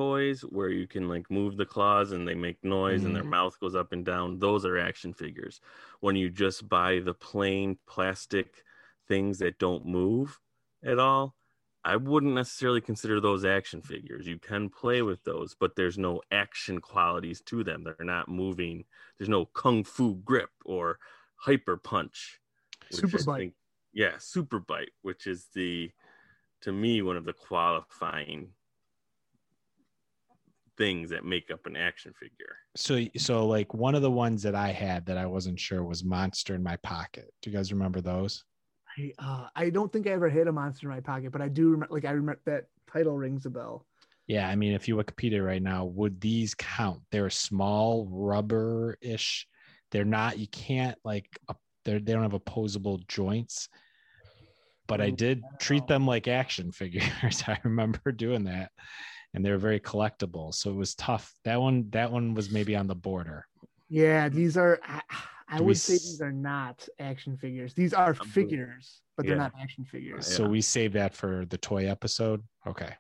toys where you can like move the claws and they make noise and their Mhm. mouth goes up and down. Those are action figures. When you just buy the plain plastic things that don't move at all, I wouldn't necessarily consider those action figures. You can play with those, but there's no action qualities to them. They're not moving. There's no kung fu grip or hyper punch. Super bite. think- yeah, super bite, which is the to me one of the qualifying things that make up an action figure. So, so like one of the ones that I had that I wasn't sure was Monster in My Pocket. Do you guys remember those? I uh, I don't think I ever hit a monster in my pocket, but I do remember. Like I remember that title rings a bell. Yeah, I mean, if you Wikipedia right now, would these count? They're small, rubber-ish. They're not. You can't like. They they don't have opposable joints. But I Oh, did treat them like action figures. I remember doing that, and they were very collectible. So it was tough. That one. That one was maybe on the border. Yeah, these are. I, I would say these are not action figures. These are bel- figures, but they're yeah. not action figures. So we save that for the toy episode. Okay.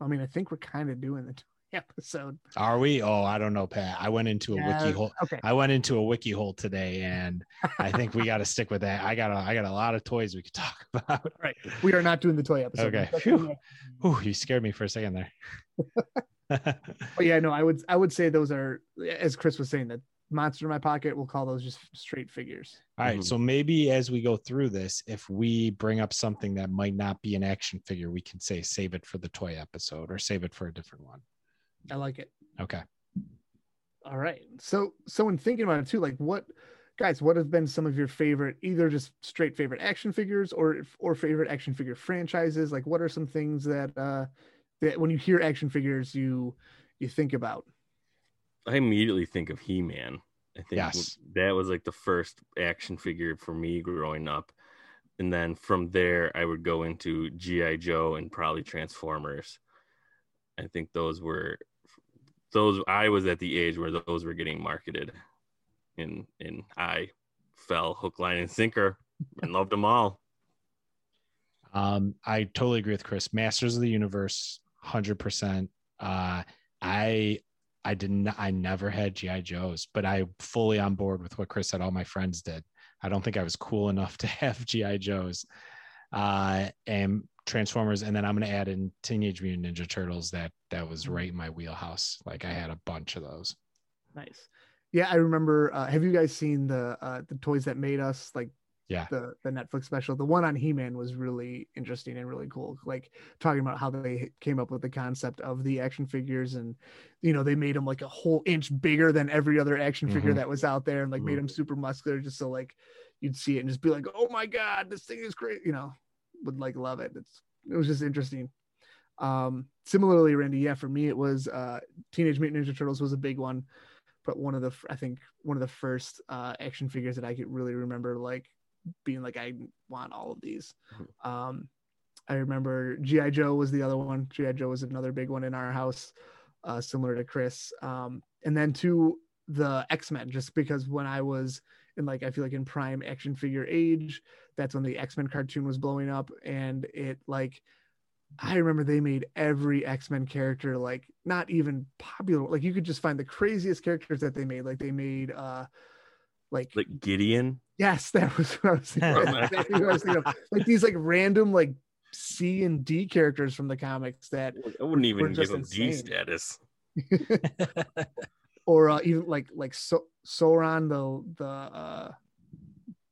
I mean, I think we're kind of doing the episode. Are we? Oh, I don't know, Pat. I went into a Yeah, wiki hole. Okay. I went into a wiki hole today, and I think we got to stick with that. I got a, I got a lot of toys we could talk about. Right. We are not doing the toy episode. Okay. That's Phew. only- Ooh, you scared me for a second there. But yeah, no, I would I would say those are as Chris was saying that monster in my pocket. We'll call those just straight figures. All right, Mhm. so maybe as we go through this, if we bring up something that might not be an action figure, we can say save it for the toy episode or save it for a different one. I like it. Okay. All right. So so in thinking about it too, like what guys, what have been some of your favorite either just straight favorite action figures or or favorite action figure franchises? Like what are some things that uh that when you hear action figures you you think about? I immediately think of He Man. I think Yes. that was like the first action figure for me growing up. And then from there, I would go into G.I. Joe and probably Transformers. I think those were those I was at the age where those were getting marketed. And and I fell hook, line, and sinker and loved them all. Um, I totally agree with Chris. Masters of the Universe, hundred percent. Uh, I I didn't. I never had GI Joes, but I fully on board with what Chris said. All my friends did. I don't think I was cool enough to have GI Joes, uh, and Transformers, and then I'm going to add in Teenage Mutant Ninja Turtles. That that was right in my wheelhouse. Like I had a bunch of those. Nice. Yeah, I remember uh have you guys seen the uh the toys that made us like Yeah. the the Netflix special? The one on He-Man was really interesting and really cool. Like talking about how they came up with the concept of the action figures and you know, they made them like a whole inch bigger than every other action figure Mhm. that was out there and like made them super muscular just so like you'd see it and just be like, "Oh my god, this thing is great." You know, would like love it. It's it was just interesting. Um similarly, Randy, yeah, for me it was uh Teenage Mutant Ninja Turtles was a big one but one of the I think one of the first uh, action figures that I could really remember like being like I want all of these. Um, I remember GI Joe was the other one. GI Joe was another big one in our house, uh, similar to Chris. Um, and then to the X Men, just because when I was in like I feel like in prime action figure age, that's when the X Men cartoon was blowing up, and it like I remember they made every X Men character like not even popular. Like you could just find the craziest characters that they made. Like they made uh like, Like Gideon. yes, that was what I was thinking. Exactly what I was thinking of. Like these like random like C and D characters from the comics that I wouldn't even give them him D status. or uh, even like like so- Sauron the the uh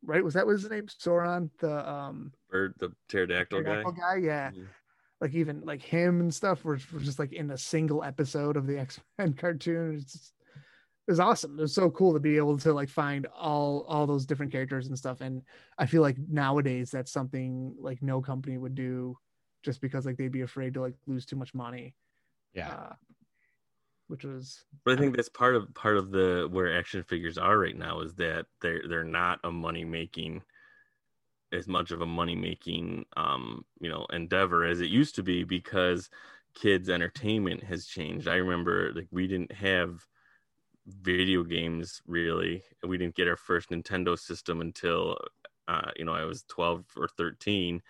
right was that was his name Sauron the um Bird, the pterodactyl guy. pterodactyl guy yeah Mhm. like even like him and stuff were, were just like in a single episode of the X-Men cartoon. It's just, it was awesome. It was so cool to be able to like find all all those different characters and stuff. And I feel like nowadays that's something like no company would do just because like they'd be afraid to like lose too much money. Yeah. Uh, which was But I think that's part of part of the where action figures are right now is that they're they're not a money making as much of a money making um you know endeavor as it used to be because kids entertainment has changed. I remember like we didn't have video games really. We didn't get our first nintendo system until uh, you know i was 12 or 13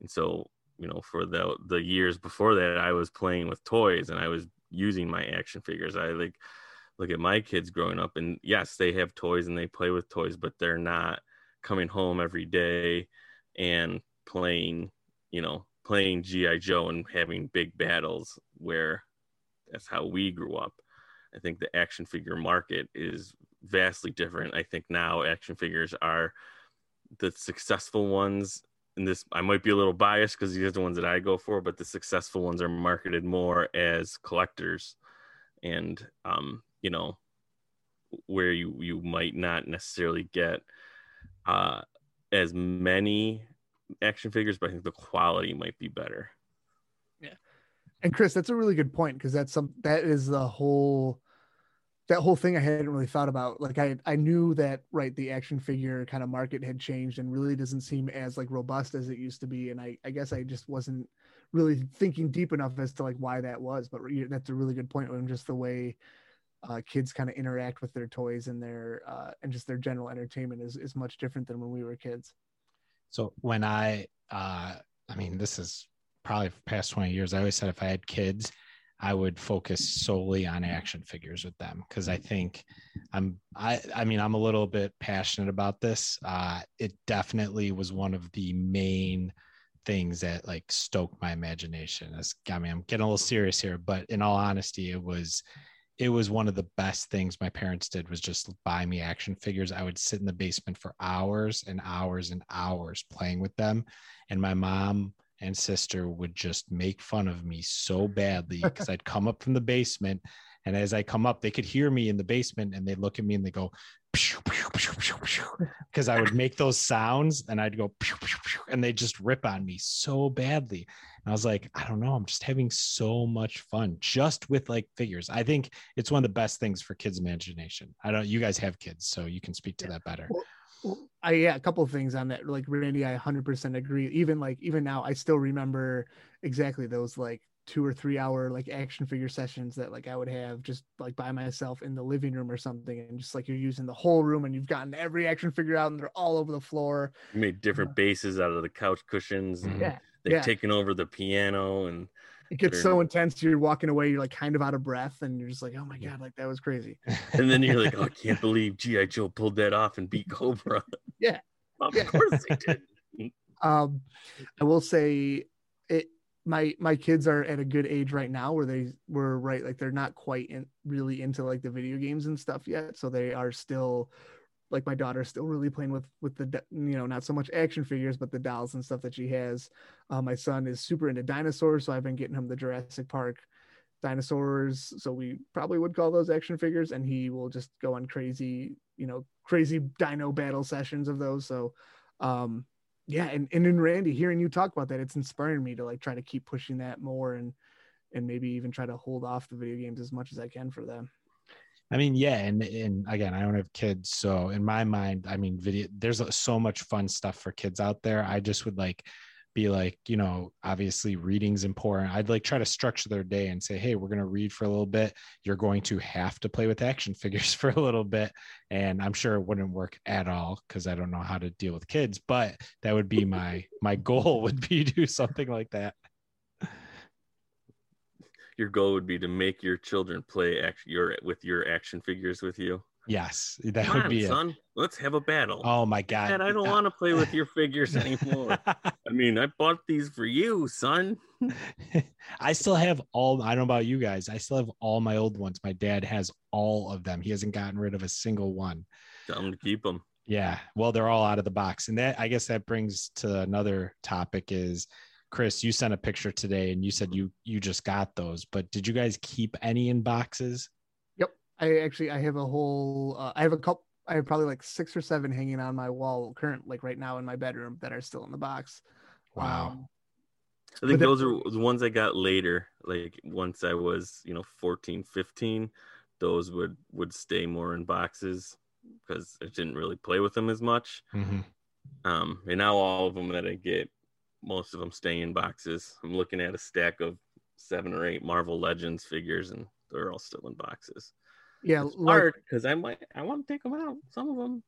and so you know for the the years before that i was playing with toys and i was using my action figures. I like look at my kids growing up and yes they have toys and they play with toys but they're not coming home every day and playing you know playing gi joe and having big battles where that's how we grew up. I think the action figure market is vastly different. I think now action figures are the successful ones and this I might be a little biased because these are the ones that I go for, but the successful ones are marketed more as collectors, and um, you know, where you you might not necessarily get uh, as many action figures, but I think the quality might be better. Yeah, and Chris, that's a really good point because that's some that is the whole that whole thing I hadn't really thought about. Like I I knew that right the action figure kind of market had changed and really doesn't seem as like robust as it used to be. And I I guess I just wasn't really thinking deep enough as to like why that was. But that's a really good point. And just the way uh, kids kind of interact with their toys and their uh, and just their general entertainment is is much different than when we were kids. So when I uh, I mean this is probably past 20 years. I always said if I had kids I would focus solely on action figures with them because I think I'm I I mean I'm a little bit passionate about this. Uh, it definitely was one of the main things that like stoked my imagination. As I mean I'm getting a little serious here, but in all honesty, it was it was one of the best things my parents did was just buy me action figures. I would sit in the basement for hours and hours and hours playing with them, and my mom and sister would just make fun of me so badly because I'd come up from the basement. And as I come up, they could hear me in the basement and they look at me and they go, because I would make those sounds and I'd go, and they just rip on me so badly. And I was like, I don't know, I'm just having so much fun just with like figures. I think it's one of the best things for kids' imagination. I don't, you guys have kids, so you can speak to that better. Well, I yeah, a couple of things on that. Like Randy, I 100% agree. Even like even now, I still remember exactly those like two or three hour like action figure sessions that like I would have just like by myself in the living room or something, and just like you're using the whole room and you've gotten every action figure out and they're all over the floor. You made different uh, bases out of the couch cushions. And yeah, they've yeah. taken over the piano and it gets so intense you're walking away you're like kind of out of breath and you're just like oh my god like that was crazy. And then you're like oh, i can't believe gi joe pulled that off and beat cobra. Yeah. Of yeah. course they did. Um i will say it my my kids are at a good age right now where they were right like they're not quite in, really into like the video games and stuff yet so they are still like my daughter's still really playing with with the you know not so much action figures but the dolls and stuff that she has. Uh, my son is super into dinosaurs so i've been getting him the jurassic park dinosaurs. So we probably would call those action figures and he will just go on crazy you know crazy dino battle sessions of those. So um yeah and, and in randy hearing you talk about that it's inspiring me to like try to keep pushing that more and and maybe even try to hold off the video games as much as i can for them I mean, yeah, and and again, I don't have kids, so in my mind, I mean, video. There's so much fun stuff for kids out there. I just would like be like, you know, obviously reading's important. I'd like try to structure their day and say, hey, we're gonna read for a little bit. You're going to have to play with action figures for a little bit, and I'm sure it wouldn't work at all because I don't know how to deal with kids. But that would be my my goal would be to do something like that your goal would be to make your children play act- your with your action figures with you. Yes, that Come would on, be son. it. Let's have a battle. Oh my god! Dad, I don't want to play with your figures anymore. I mean, I bought these for you, son. I still have all. I don't know about you guys. I still have all my old ones. My dad has all of them. He hasn't gotten rid of a single one. Tell him to keep them. Yeah. Well, they're all out of the box, and that I guess that brings to another topic is. Chris, you sent a picture today and you said you you just got those, but did you guys keep any in boxes? Yep. I actually I have a whole uh, I have a couple I have probably like six or seven hanging on my wall current like right now in my bedroom that are still in the box. Wow. Um, I think those are the ones I got later. Like once I was, you know, 14, 15, those would would stay more in boxes because I didn't really play with them as much. Mhm. Um, and now all of them that I get, most of them stay in boxes. I'm looking at a stack of seven or eight Marvel Legends figures, and they're all still in boxes. Yeah, It's like- hard because I might I want to take them out. Some of them.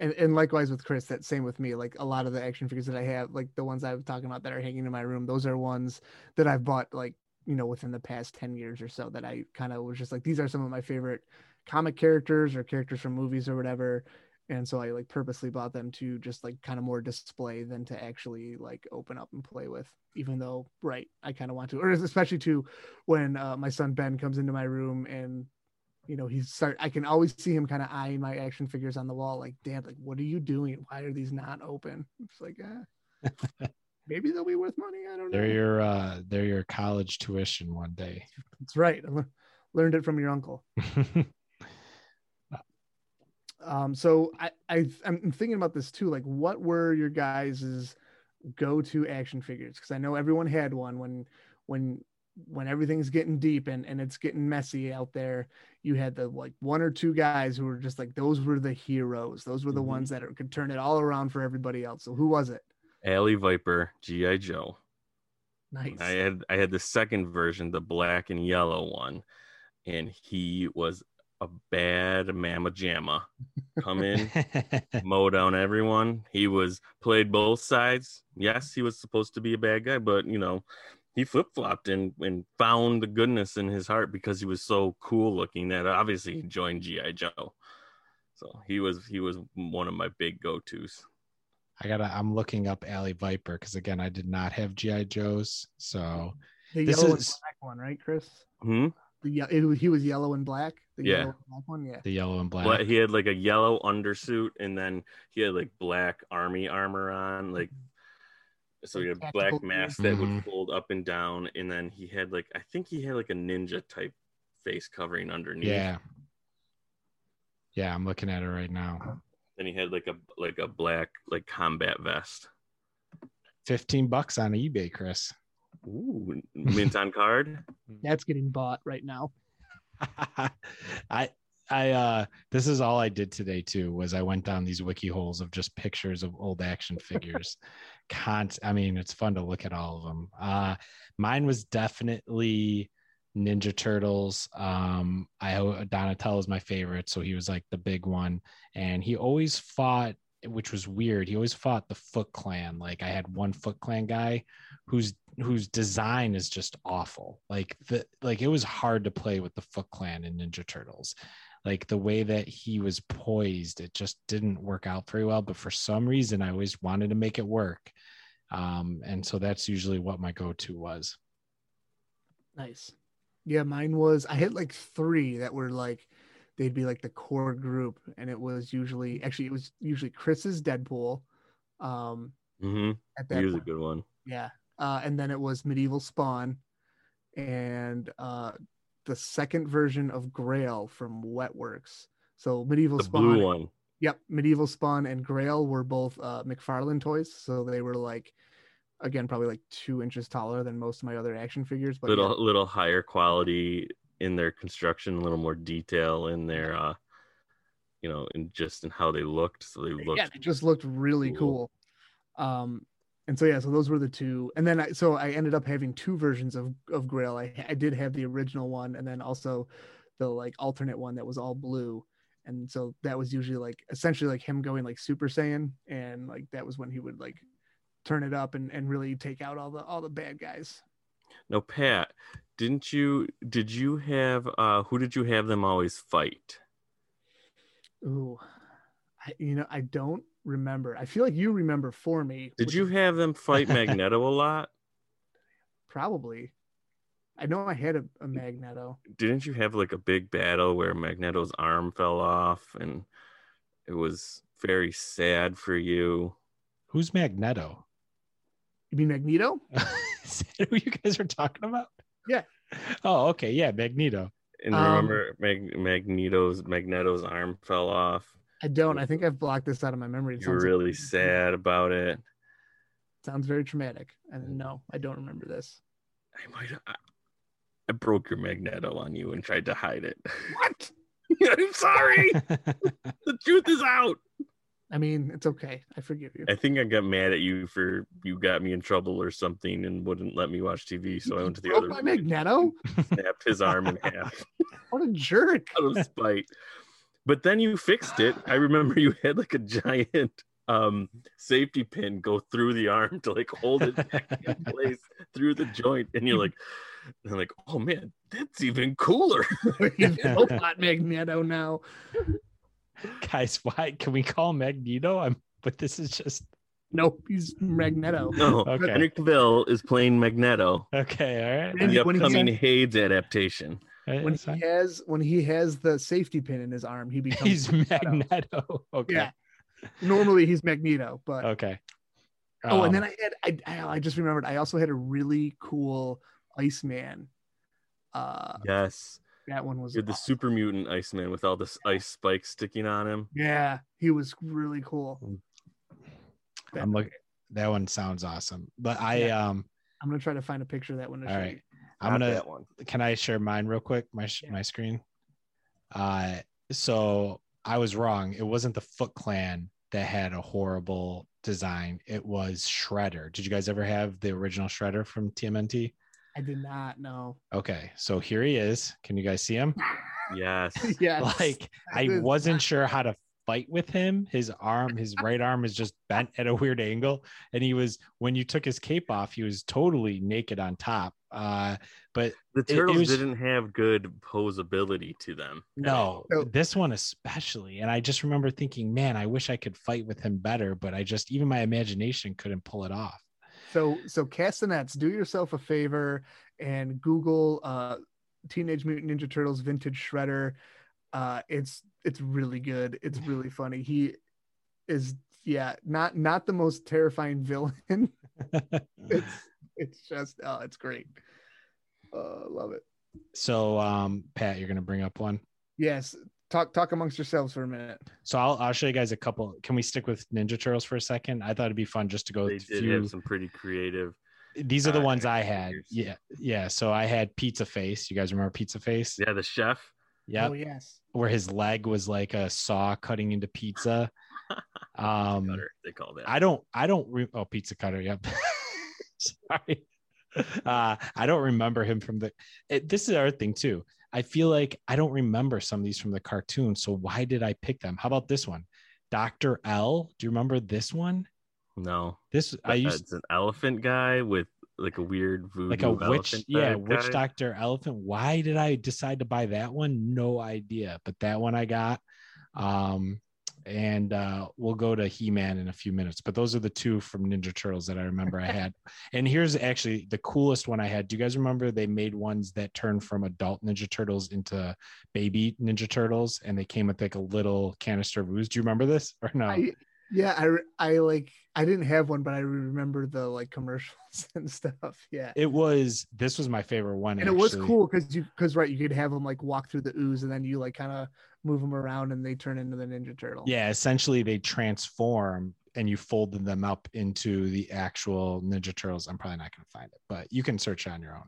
and, and likewise with Chris, that same with me. Like a lot of the action figures that I have, like the ones I was talking about that are hanging in my room, those are ones that I've bought like you know within the past ten years or so. That I kind of was just like these are some of my favorite comic characters or characters from movies or whatever. And so I like purposely bought them to just like kind of more display than to actually like open up and play with. Even though, right, I kind of want to, or especially to when uh, my son Ben comes into my room and you know he's start i can always see him kind of eyeing my action figures on the wall like dad like what are you doing why are these not open it's like eh, maybe they'll be worth money i don't know They're your uh they're your college tuition one day. that's right I learned it from your uncle um so i, I i'm thinking about this too like what were your guys's go-to action figures? Because i know everyone had one when when when everything's getting deep and, and it's getting messy out there you had the like one or two guys who were just like those were the heroes. Those were the Mhm. ones that are, could turn it all around for everybody else. So who was it? Alley Viper, GI Joe. nice. I had I had the second version, the black and yellow one, and he was a bad mama jamma. Come in, mow down everyone. He was played both sides. Yes, he was supposed to be a bad guy, but you know, he flip flopped and and found the goodness in his heart because he was so cool looking that obviously he joined GI Joe. So he was he was one of my big go tos. I gotta I'm looking up Alley Viper because again I did not have GI Joes, so the this yellow and is- black one right chris Hmm. The it, he was yellow and black the Yeah. yellow and black one yeah the yellow and black. But he had like a yellow undersuit, and then he had like black army armor on, like so he had a black mask that Mhm. would fold up and down, and then he had like I think he had like a ninja type face covering underneath. Yeah. Yeah, I'm looking at it right now. Then he had like a like a black like combat vest. 15 bucks on eBay, Chris. Ooh, mint on card. that's getting bought right now I I uh this is all I did today too was I went down these wiki holes of just pictures of old action figures. Can't I mean it's fun to look at all of them. Uh mine was definitely Ninja Turtles. Um I Donatello is my favorite, so he was like the big one and he always fought which was weird. He always fought the Foot Clan. Like I had one Foot Clan guy whose whose design is just awful. Like the like it was hard to play with the Foot Clan in Ninja Turtles. Like the way that he was poised, it just didn't work out very well. But for some reason, I always wanted to make it work. Um, and so that's usually what my go-to was. Nice. Yeah, mine was I had like three that were like they'd be like the core group, and it was usually actually it was usually Chris's Deadpool. Um Mm-hmm. at that He was a good one. Yeah. Uh and then it was Medieval Spawn and uh the second version of Grail from Wetworks. So Medieval The Spawn blue one. Yep, Medieval Spawn and Grail were both uh, McFarlane toys, so they were like, again, probably like two inches taller than most of my other action figures. But little yeah, little higher quality in their construction, a little more detail in their uh you know, in just in how they looked. So they looked yeah, they just looked really cool. cool. Um, and so yeah, so those were the two, and then I so I ended up having two versions of of Grail. I I did have the original one, and then also the like alternate one that was all blue. And so that was usually like essentially like him going like Super Saiyan, and like that was when he would like turn it up and, and really take out all the all the bad guys. No, Pat, didn't you did you have uh who did you have them always fight? Ooh, I, you know, I don't remember. I feel like you remember for me. Did you is have them fight Magneto a lot? probably? I know I had a, a Magneto. Didn't you have like a big battle where Magneto's arm fell off and it was very sad for you? Who's Magneto? You mean Magneto? Is that who you guys are talking about? Yeah. Oh, okay. Yeah, Magneto. And Um, remember Mag- Magneto's Magneto's arm fell off. I don't. I think I've blocked this out of my memory. It You were sounds, really sad about it. sounds very traumatic. And no, I don't remember this. I might I, I broke your Magneto on you and tried to hide it. What? I'm sorry. the truth is out. I mean, it's okay. I forgive you. I think I got mad at you for you got me in trouble or something and wouldn't let me watch TV. So I went to the Broke other my room Magneto. snapped his arm in half What a jerk! out of spite. But then you fixed it. I remember you had like a giant um safety pin go through the arm to like hold it back in place through the joint, and you're like, and I'm like, oh man, that's even cooler. Robot Magneto now. Guys, why can we call Magneto? I'm but this is just Nope, he's Magneto. No, Okay. Henry Cavill is playing Magneto okay. All right. in the When he- upcoming Hades adaptation. When he has when he has the safety pin in his arm, he becomes He's Magneto. Okay. Yeah. Normally he's Magneto, but Okay. oh, and Um, then I had I, I I just remembered I also had a really cool Iceman. Uh, Yes, that one was you're the awesome. super mutant Iceman with all this ice spikes sticking on him. yeah, he was really cool. I'm look. That one sounds awesome. But I Yeah. um I'm gonna try to find a picture of that one. To All show right. you. I'm Not gonna that one. can I share mine real quick? My Yeah. my screen. Uh, so I was wrong. It wasn't the Foot Clan that had a horrible design. It was Shredder. Did you guys ever have the original Shredder from TMNT? I did not know. Okay, so here he is. Can you guys see him? Yes. yeah, Like I wasn't sure how to fight with him. His arm, his right arm is just bent at a weird angle, and he was when you took his cape off, he was totally naked on top. Uh, but The it turtles was- didn't have good posability to them. No, So- this one especially. And I just remember thinking, man, I wish I could fight with him better, but I just even my imagination couldn't pull it off. So so castanets, do yourself a favor and Google uh Teenage Mutant Ninja Turtles vintage shredder. Uh it's it's really good. It's really funny. He is yeah, not not the most terrifying villain. it's it's just oh it's great. Uh love it. so um Pat, you're gonna bring up one. Yes. Talk talk amongst yourselves for a minute. So I'll I'll show you guys a couple. Can we stick with Ninja Turtles for a second? I thought it'd be fun just to go They did through. have some pretty creative. These are the uh, ones I had. figures. Yeah, yeah. So I had Pizza Face. You guys remember Pizza Face? Yeah, the chef. Yeah. Oh yes. Where his leg was like a saw cutting into pizza. Um, Cutter, they call that. I don't I don't re- oh pizza cutter yep sorry uh I don't remember him from the it, this is our thing too I feel like I don't remember some of these from the cartoon so why did I pick them? How about this one? Dr. L? Do you remember this one? No. this I used it's an elephant guy with like a weird voodoo like a witch yeah witch doctor elephant. Why did I decide to buy that one? No idea but that one I got. Um and uh, we'll go to He-Man in a few minutes. But those are the two from Ninja Turtles that I remember I had. And here's actually the coolest one I had. Do you guys remember they made ones that turned from adult Ninja Turtles into baby Ninja Turtles, and they came with like a little canister of ooze? Do you remember this or no? I, yeah, I I like I didn't have one, but I remember the like commercials and stuff. Yeah. it was this was my favorite one, and it was cool because you because right you could have them like walk through the ooze and then you like kind of move them around and they turn into the ninja turtle Yeah, essentially they transform and you folded them up into the actual Ninja Turtles. I'm probably not going to find it, but you can search on your own.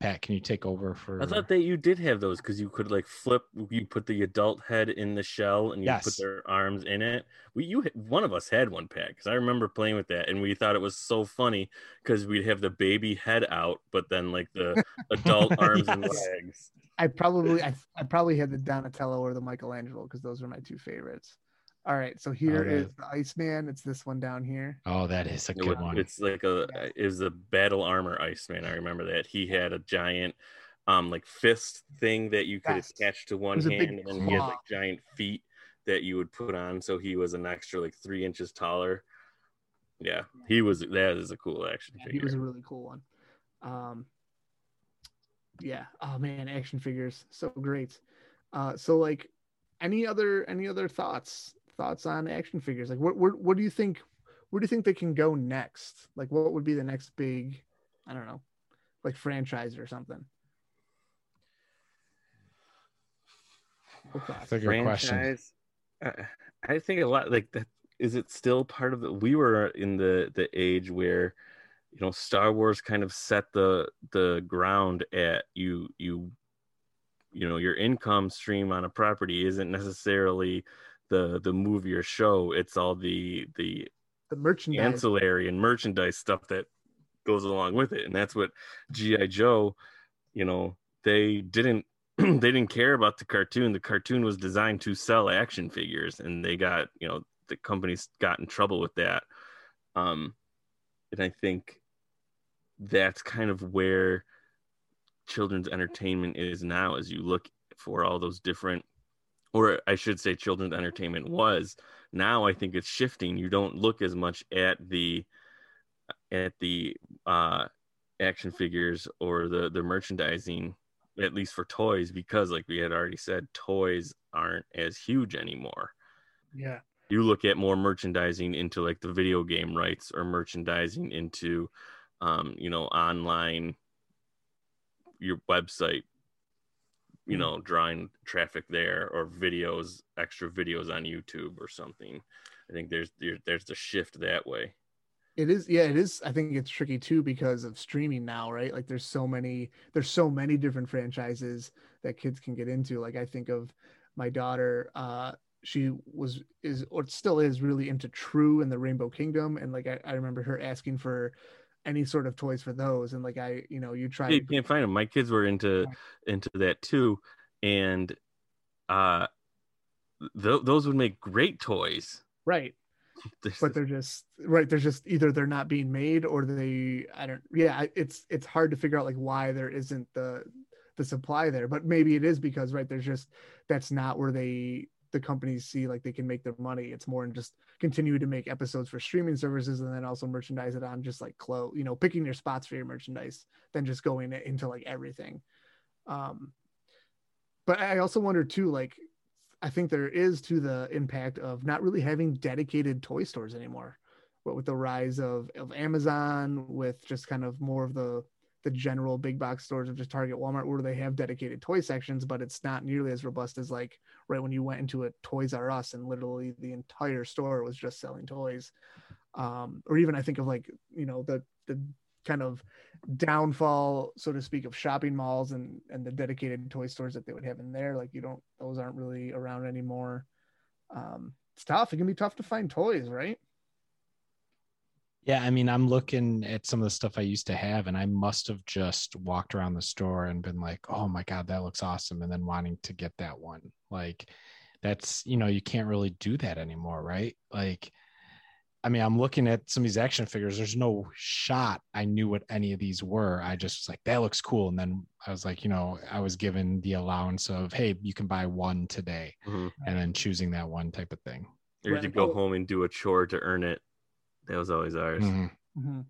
Pat, can you take over for? I thought that you did have those because you could like flip. You put the adult head in the shell and you Yes. put their arms in it. We you one of us had one Pat, because I remember playing with that and we thought it was so funny because we'd have the baby head out, but then like the adult arms and legs. I probably I, I probably had the donatello or the michelangelo because those are my two favorites all right so here is Okay. the iceman it's this one down here Oh, that is a good one. It's like a is it a battle armor Iceman. I remember that he had a giant um like fist thing that you could Yes. attach to one was a big hand, and then he had claw. like giant feet that you would put on, so he was an extra like three inches taller. Yeah, he was. That is a cool action Yeah, he was a really cool one um yeah oh man action figures so great uh so like any other any other thoughts thoughts on action figures like what what, what do you think where do you think they can go next like what would be the next big i don't know like franchise or something What thoughts? That's a good question. Franchise. I, I think a lot like that. Is it still part of the? We were in the the age where, you know, Star Wars kind of set the the ground at you you, you know, your income stream on a property isn't necessarily the the movie or show. It's all the the The merchandise. ancillary and merchandise stuff that goes along with it and that's what gi joe you know they didn't they didn't care about the cartoon the cartoon was designed to sell action figures and they got you know the companies got in trouble with that um and i think that's kind of where children's entertainment is now as you look for all those different or i should say children's entertainment was. Now i think it's shifting. You don't look as much at the at the uh action figures or the the merchandising at least for toys because like we had already said toys aren't as huge anymore. Yeah. you look at more merchandising into like the video game rights or merchandising into um you know online your website you know drawing traffic there or videos extra videos on youtube or something i think there's there, there's the shift that way It is, yeah, it is. I think it's tricky too because of streaming now, right? Like there's so many, there's so many different franchises that kids can get into. Like I think of my daughter, uh, she was is or still is really into True and the Rainbow Kingdom, and like I, I remember her asking for any sort of toys for those, and like I, you know, you try. you can't find them my kids were into into that too and uh th- those would make great toys. Right. But they're just right they're just either they're not being made or they i don't yeah it's it's hard to figure out like why there isn't the the supply there but maybe it is because right there's just that's not where they the companies see like they can make their money it's more in just continue to make episodes for streaming services and then also merchandise it on just like clothes you know picking your spots for your merchandise than just going into like everything um but i also wonder too like I think there is to the impact of not really having dedicated toy stores anymore. But with the rise of, of Amazon, with just kind of more of the the general big box stores of just Target, Walmart, where they have dedicated toy sections, but it's not nearly as robust as like right when you went into a Toys R Us and literally the entire store was just selling toys. Um, or even I think of like you know the the kind of downfall, so to speak, of shopping malls and and the dedicated toy stores that they would have in there. Like you don't, those aren't really around anymore. Um, it's tough. It can be tough to find toys, right? Yeah, I mean, I'm looking at some of the stuff I used to have, and I must have just walked around the store and been like, "Oh my god, that looks awesome," and then wanting to get that one. Like, that's you know, you can't really do that anymore, right? Like, I mean, I'm looking at some of these action figures. There's no shot I knew what any of these were. I just was like, that looks cool, and then I was like, you know, I was given the allowance of, hey, you can buy one today, Mhm. and then choosing that one type of thing. or to Right. go Oh. home and do a chore to earn it that was always ours Mhm. Mm-hmm.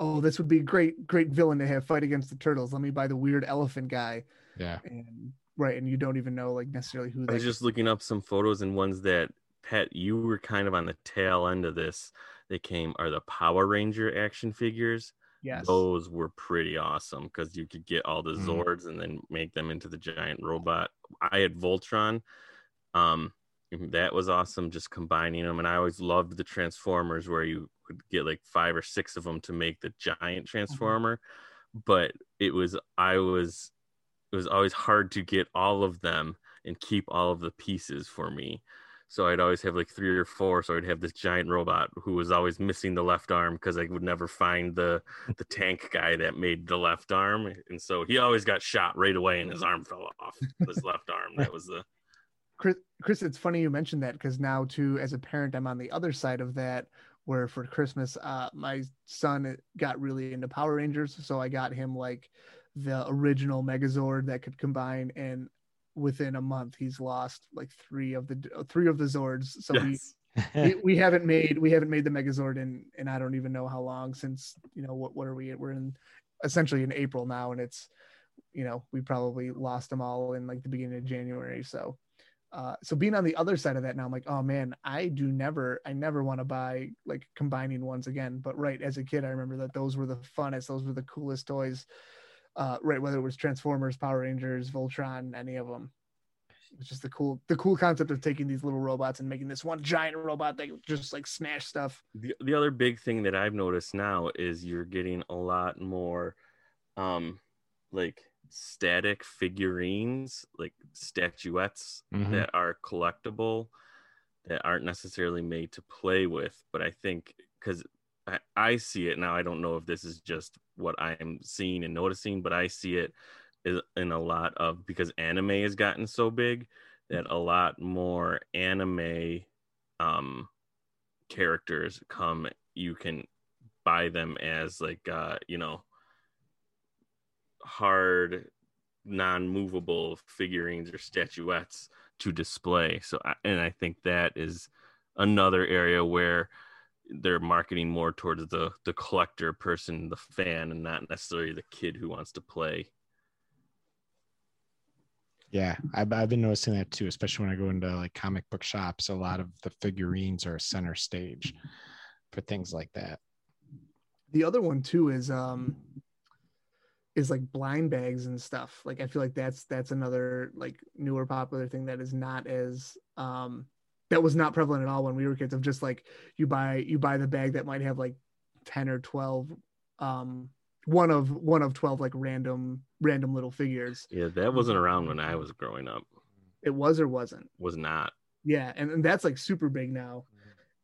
Oh, this would be a great, great villain to have fight against the turtles. Let me buy the weird elephant guy, Yeah. and right, and you don't even know like necessarily who. i was just looking up some photos and ones that pet you were kind of on the tail end of this that came are the power ranger action figures yes, those were pretty awesome because you could get all the Mhm. zords and then make them into the giant robot i had voltron um that was awesome just combining them and i always loved the transformers where you could get like five or six of them to make the giant mm-hmm. transformer but it was i was it was always hard to get all of them and keep all of the pieces for me so I'd always have like three or four. So I'd have this giant robot who was always missing the left arm because I would never find the the tank guy that made the left arm, and so he always got shot right away, and his arm fell off his left arm. That was the Chris, Chris, it's funny you mentioned that because now too, as a parent, I'm on the other side of that. Where for Christmas, uh, my son got really into Power Rangers, so I got him like the original Megazord that could combine, and within a month, he's lost like three of the three of the Zords. So we, yes. we we haven't made we haven't made the Megazord in and I don't even know how long since you know what what are we we're in essentially in April now and it's you know we probably lost them all in like the beginning of January so uh so being on the other side of that now I'm like oh man I do never I never want to buy like combining ones again. But right as a kid I remember that those were the funnest those were the coolest toys uh right whether it was Transformers Power Rangers Voltron any of them it's just the cool the cool concept of taking these little robots and making this one giant robot that just like smash stuff. The, the other big thing that I've noticed now is you're getting a lot more um like static figurines like statuettes Mhm. that are collectible that aren't necessarily made to play with. But I think because I, I see it now, I don't know if this is just what I am seeing and noticing, but I see it in a lot of because anime has gotten so big that a lot more anime um characters come you can buy them as like uh you know hard non-movable figurines or statuettes to display. So and i think that is another area where they're marketing more towards the the collector person the fan and not necessarily the kid who wants to play. Yeah I've, I've been noticing that too especially when i go into like comic book shops a lot of the figurines are center stage for things like that. The other one too is um is like blind bags and stuff. Like I feel like that's that's another like newer popular thing that is not as um that was not prevalent at all when we were kids of just like you buy you buy the bag that might have like 10 or 12 um one of one of 12 like random random little figures. Yeah, that wasn't around when I was growing up. It was or wasn't? Was not. Yeah, and, and that's like super big now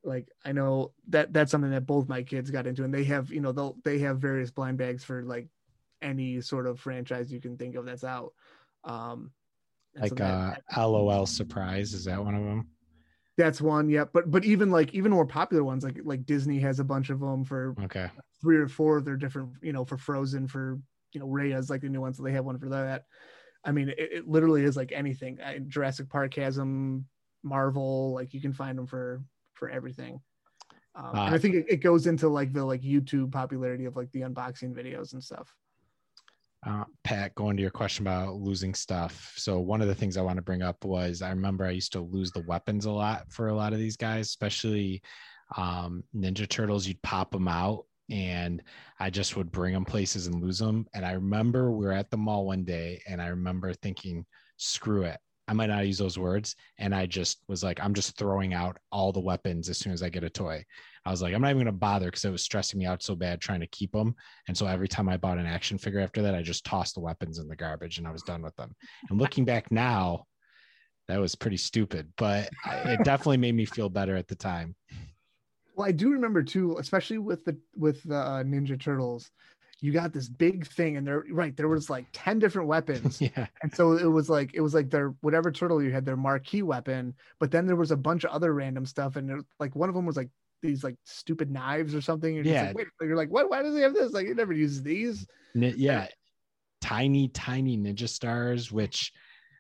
like i know that that's something that both my kids got into and they have you know they'll they have various blind bags for like any sort of franchise you can think of that's out. Um like so that, uh lol surprise is that one of them? That's one yeah but but even like even more popular ones like like disney has a bunch of them for okay. three or four of their different you know for frozen for you know Raya's like the new ones so they have one for that. I mean it, it literally is like anything. I, jurassic park has them marvel like you can find them for for everything. Um, uh, and I think it, it, goes into like the like YouTube popularity of like the unboxing videos and stuff. Uh, Pat, going to your question about losing stuff. So one of the things I want to bring up was I remember I used to lose the weapons a lot for a lot of these guys, especially um, Ninja Turtles. You'd pop them out, and I just would bring them places and lose them. And I remember we were at the mall one day, and I remember thinking, "Screw it." I might not use those words. And I just was like, I'm just throwing out all the weapons as soon as I get a toy. I was like, I'm not even going to bother because it was stressing me out so bad trying to keep them. And so every time I bought an action figure after that, I just tossed the weapons in the garbage and I was done with them. And looking back now, that was pretty stupid, but it definitely made me feel better at the time. Well, I do remember too, especially with the with the uh, Ninja Turtles you got this big thing and there right there was like 10 different weapons yeah and so it was like it was like their whatever turtle you had their marquee weapon but then there was a bunch of other random stuff and it, like one of them was like these like stupid knives or something you're yeah like, Wait, you're like what why does he have this? Like he never uses these. Yeah. Tiny tiny ninja stars which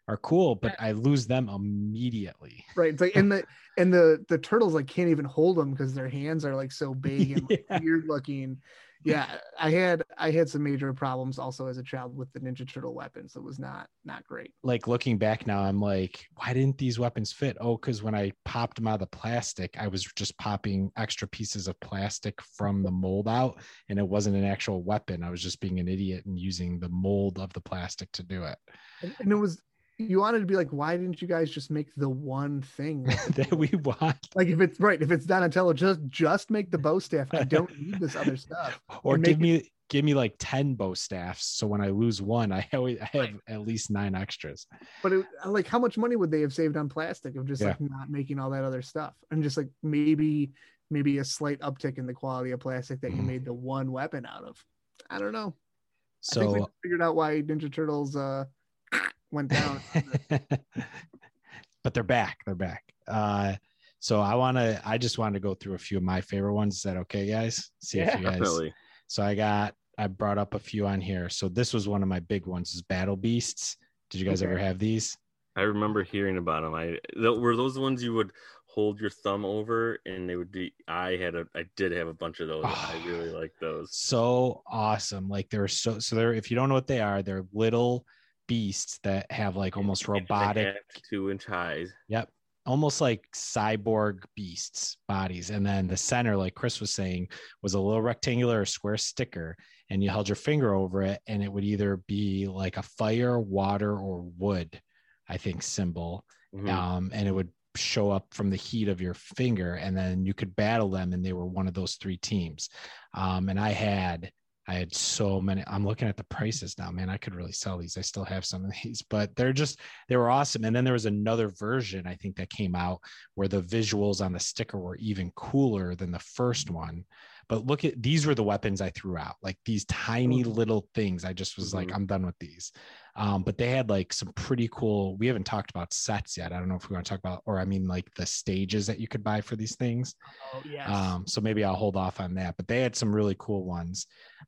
are cool but i lose them immediately. Right it's like and the and the the turtles like can't even hold them because their hands are like so big and like, yeah. weird looking yeah, I had I had some major problems also as a child with the Ninja Turtle weapons. It was not not great. Like looking back now, I'm like, why didn't these weapons fit? Oh, because when I popped them out of the plastic, I was just popping extra pieces of plastic from the mold out, and it wasn't an actual weapon. I was just being an idiot and using the mold of the plastic to do it. And, and it was you wanted to be like, why didn't you guys just make the one thing that we want? Like if it's right, if it's Donatello, just just make the bow staff. I don't need this other stuff. Or give me it... give me like 10 bow staffs. So when I lose one, I always I have right. at least nine extras. But it, like how much money would they have saved on plastic of just yeah. like not making all that other stuff? And just like maybe maybe a slight uptick in the quality of plastic that you mm. made the one weapon out of. I don't know. So I think we figured out why Ninja Turtles uh went down. but they're back. They're back. Uh, so I want to. I just wanted to go through a few of my favorite ones. Is that okay, guys? See yeah, if you guys. Definitely. So I got. I brought up a few on here. So this was one of my big ones. Is Battle Beasts. Did you guys okay. ever have these? I remember hearing about them. I were those the ones you would hold your thumb over and they would be i had a i did have a bunch of those oh, i really like those so awesome like they're so so they're if you don't know what they are they're little beasts that have like almost robotic two inch highs. Yep. Almost like cyborg beasts bodies. And then the center, like Chris was saying, was a little rectangular or square sticker. And you held your finger over it, and it would either be like a fire, water, or wood, I think, symbol. Mm-hmm. Um, and it would show up from the heat of your finger, and then you could battle them, and they were one of those three teams. Um, and I had I had so many. I'm looking at the prices now, man. I could really sell these. I still have some of these, but they're just they were awesome. And then there was another version I think that came out where the visuals on the sticker were even cooler than the first one. But look at these were the weapons I threw out, like these tiny little things. I just was like, Mhm. I'm done with these. Um, but they had like some pretty cool. We haven't talked about sets yet. I don't know if we want to talk about, or I mean, like the stages that you could buy for these things. Oh yes. Um, so maybe I'll hold off on that. But they had some really cool ones.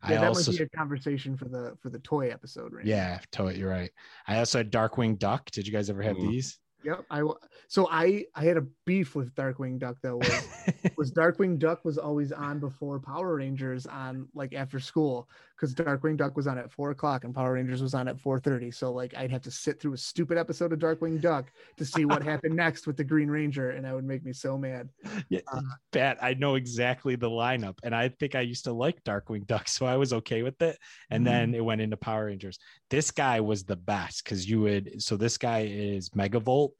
yeah, I that also, might be a conversation for the for the toy episode, right? yeah, toy. you're right. I also had Darkwing Duck. Did you guys ever have Mhm. these? Yep. I w- so I I had a beef with Darkwing Duck though. Was, was Darkwing Duck was always on before Power Rangers on like after school because Darkwing Duck was on at four o'clock and Power Rangers was on at four thirty. So like I'd have to sit through a stupid episode of Darkwing Duck to see what happened next with the Green Ranger, and that would make me so mad. yeah, Uh, Pat, I know exactly the lineup, and I think I used to like Darkwing Duck, so I was okay with it. And Mm-hmm. then it went into Power Rangers. This guy was the best because you would. So this guy is Megavolt,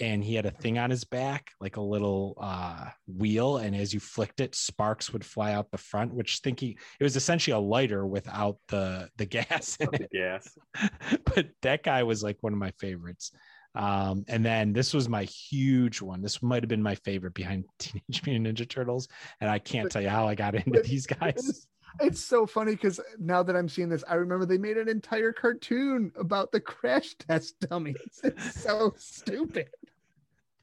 and he had a thing on his back, like a little uh, wheel, and as you flicked it, sparks would fly out the front. Which thinking it was essentially a lighter without the the gas. Yes. but that guy was like one of my favorites. Um, and then this was my huge one. This might have been my favorite behind Teenage Mutant Ninja Turtles, and I can't tell you how I got into these guys. It's, it's so funny because now that I'm seeing this, I remember they made an entire cartoon about the crash test dummies. It's so stupid.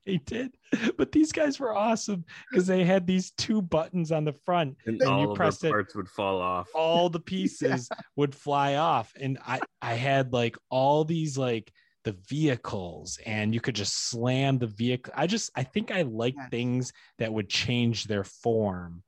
They did, but these guys were awesome because they had these two buttons on the front. And Then you all of pressed the it- parts would fall off. All the pieces would fly off, and I I had like all these like the vehicles, and you could just slam the vehicle. I just I think I like Yes. things that would change their form.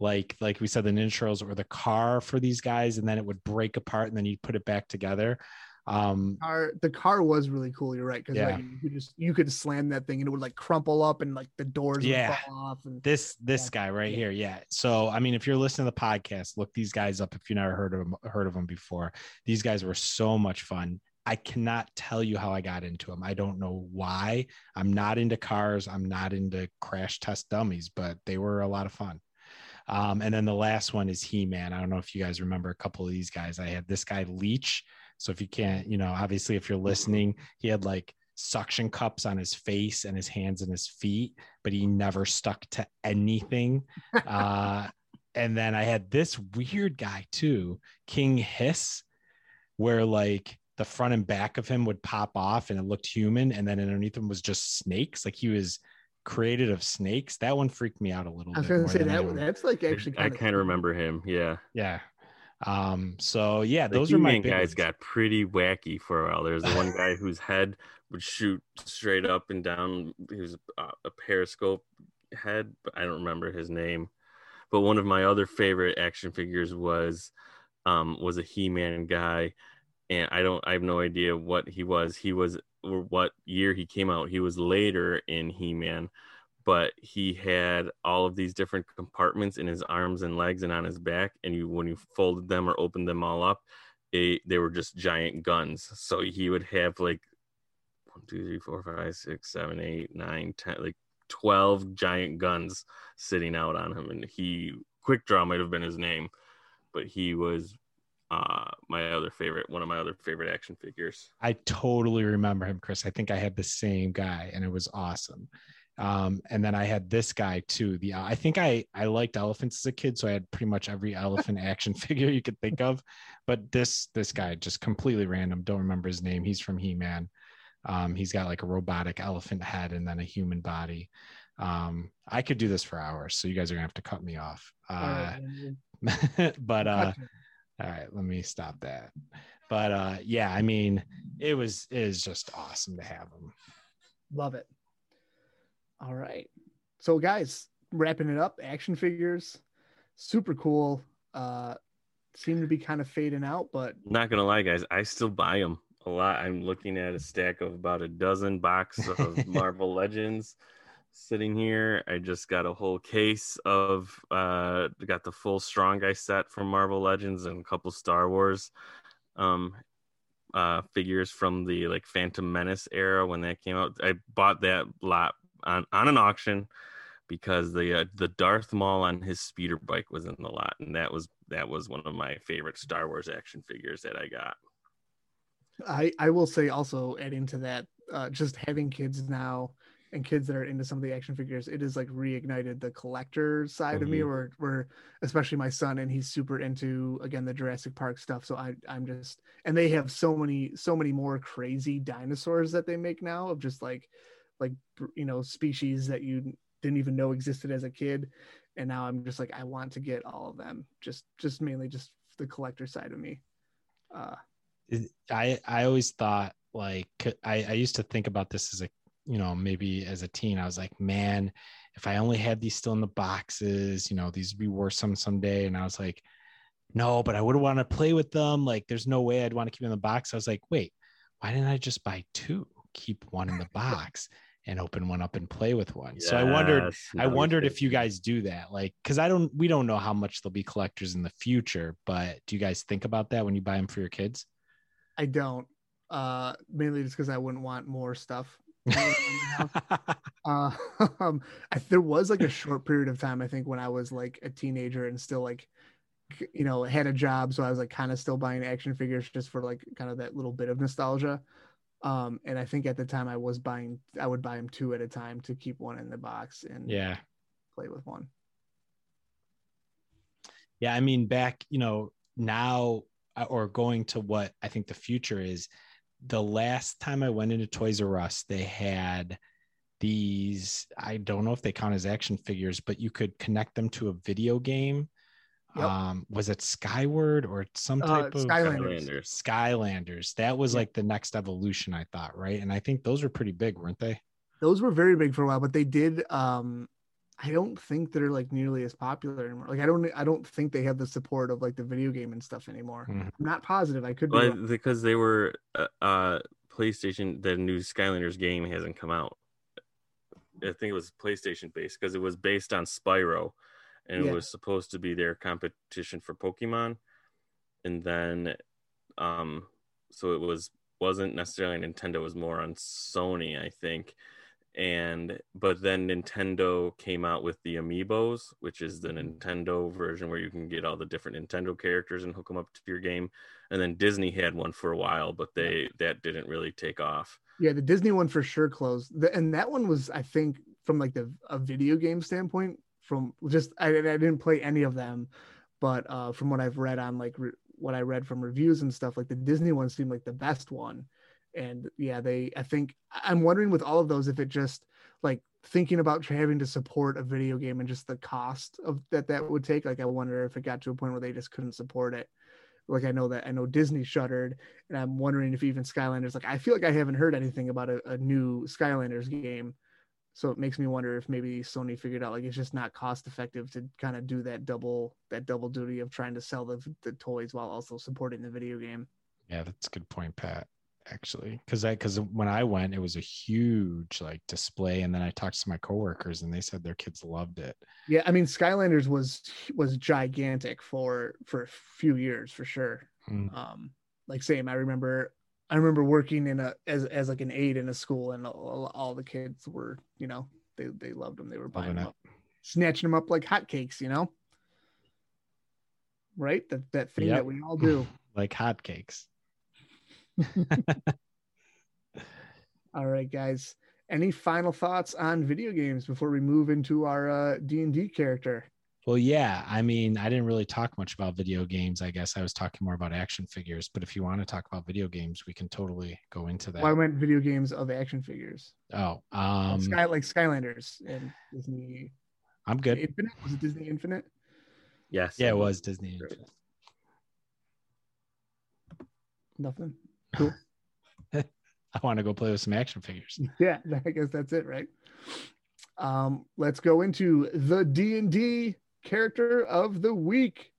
Like like we said the ninja turtles or the car for these guys and then it would break apart and then you'd put it back together um Car, the car was really cool. You're right because Yeah. like, you could just you could slam that thing and it would like crumple up and like the doors Yeah. would fall off. And this this Yeah. guy right here yeah so i mean if you're listening to the podcast look these guys up if you never heard of them heard of them before these guys were so much fun i cannot tell you how i got into them i don't know why i'm not into cars i'm not into crash test dummies but they were a lot of fun um, and then the last one is he-man i don't know if you guys remember a couple of these guys i had this guy leech so if you can't you know obviously if you're listening he had like suction cups on his face and his hands and his feet but he never stuck to anything. Uh, and then I had this weird guy too, King Hiss, where like the front and back of him would pop off and it looked human, and then underneath him was just snakes. Like he was created of snakes. That one freaked me out a little I was bit. gonna say that anyone. that's like actually I kind kind of remember him. Yeah. Yeah. Um. So yeah, The those are my guys got pretty wacky for a while. There's the one guy whose head would shoot straight up and down. He was uh, a periscope head, but I don't remember his name. But one of my other favorite action figures was um was a He-Man guy, and I don't I have no idea what he was. He was or what year he came out. He was later in He-Man, but he had all of these different compartments in his arms and legs and on his back. And you when you folded them or opened them all up, it, they were just giant guns. So he would have like one, two, three, four, five, six, seven, eight, nine, ten, like twelve giant guns sitting out on him. And he Quick Draw might have been his name, but he was uh my other favorite, one of my other favorite action figures. I totally remember him, Chris. I think I had the same guy, and it was awesome. Um, and then I had this guy too. The I think I I liked elephants as a kid, so I had pretty much every elephant action figure you could think of. But this this guy just completely random. Don't remember his name. He's from He Man. Um, he's got like a robotic elephant head and then a human body. Um, I could do this for hours, so you guys are gonna have to cut me off. All Uh, but uh, Gotcha. All right, let me stop that. But uh yeah, I mean, it was it is just awesome to have them. Love it. All right. So guys, wrapping it up, action figures, super cool. Uh seem to be kind of fading out, but Not gonna lie, guys, I still buy them a lot. I'm looking at a stack of about a dozen box of Marvel Legends sitting here. I just got a whole case of uh got the full strong guy set from Marvel Legends and a couple Star Wars um uh figures from the like Phantom Menace era when that came out. I bought that lot on on an auction because the uh, the Darth Maul on his speeder bike was in the lot, and that was that was one of my favorite Star Wars action figures that I got. I I will say also adding to that, uh, just having kids now and kids that are into some of the action figures, it has like reignited the collector side of me, Mhm. where where especially my son and he's super into again the Jurassic Park stuff. So I I'm just and they have so many so many more crazy dinosaurs that they make now of just like like you know species that you didn't even know existed as a kid, and now I'm just like I want to get all of them. Just just mainly just the collector side of me. Uh, I I always thought like I, I used to think about this as a you know maybe as a teen I was like man if I only had these still in the boxes you know these would be worth some someday and I was like no but I would want to play with them like there's no way I'd want to keep them in the box I was like wait why didn't I just buy two keep one in the box and open one up and play with one so I wondered I wondered if you guys do that, like, because I don't, we don't know how much they'll be collectors in the future, but do you guys think about that when you buy them for your kids? I don't. Uh, mainly just because I wouldn't want more stuff. Uh, um, I, there was like a short period of time I think when I was like a teenager and still like, you know, had a job, so I was like kind of still buying action figures just for like kind of that little bit of nostalgia. Um, and I think at the time I was buying, I would buy them two at a time to keep one in the box and yeah, play with one. yeah. I mean, back, you know, now uh, or going to what I think the future is. The last time I went into Toys R Us, they had these. I don't know if they count as action figures, but you could connect them to a video game. Yep. Um, was it Skyward or some Uh, type of Skylanders. Skylanders. Skylanders. That was Yeah. like the next evolution, I thought, right? And I think those were pretty big, weren't they? those were very big for a while, but they did. Um, I don't think they're like nearly as popular anymore. Like I don't, I don't think they have the support of like the video game and stuff anymore. Mhm. I'm not positive. I could be. Wrong. because they were uh, uh PlayStation, the new Skylanders game hasn't come out. I think it was PlayStation based because it was based on Spyro, and Yeah. it was supposed to be their competition for Pokemon, and then, um, so it was wasn't necessarily Nintendo. It was more on Sony, I think, and but then Nintendo came out with the Amiibos, which is the Nintendo version where you can get all the different Nintendo characters and hook them up to your game and then Disney had one for a while, but they that didn't really take off. Yeah, the Disney one for sure closed, The- and that one was, I think, from like the a video game standpoint. From just, I, I didn't play any of them, but uh, from what I've read on like re- what I read from reviews and stuff, like the Disney one seemed like the best one. And yeah, they, I think, I'm wondering with all of those if it just like thinking about having to support a video game and just the cost of that that would take. Like, I wonder if it got to a point where they just couldn't support it. Like I know that I know Disney shuttered, and I'm wondering if even Skylanders. Like I feel like I haven't heard anything about a, a new Skylanders game, so it makes me wonder if maybe Sony figured out like it's just not cost effective to kind of do that double that double duty of trying to sell the the toys while also supporting the video game. Yeah, that's a good point, Pat. Actually, because I because when I went, it was a huge like display, and then I talked to my coworkers, and they said their kids loved it. Yeah, I mean Skylanders was was gigantic for for a few years for sure. Mm. um like same i remember i remember working in a as as like an aide in a school and all, all the kids were you know they they loved them they were buying Loving them it. up snatching them up like hotcakes you know right that that thing Yep. that we all do like hotcakes. all right guys any final thoughts on video games before we move into our uh d&d character Well, yeah. I mean, I didn't really talk much about video games. I guess I was talking more about action figures. But if you want to talk about video games, we can totally go into that. well, i went video games of action figures oh, um, Sky, like skylanders and disney I'm good. infinite was it disney infinite Yes. Yeah, it was Disney. Infinite. nothing I want to go play with some action figures. yeah i guess that's it right um let's go into the d&d character of the week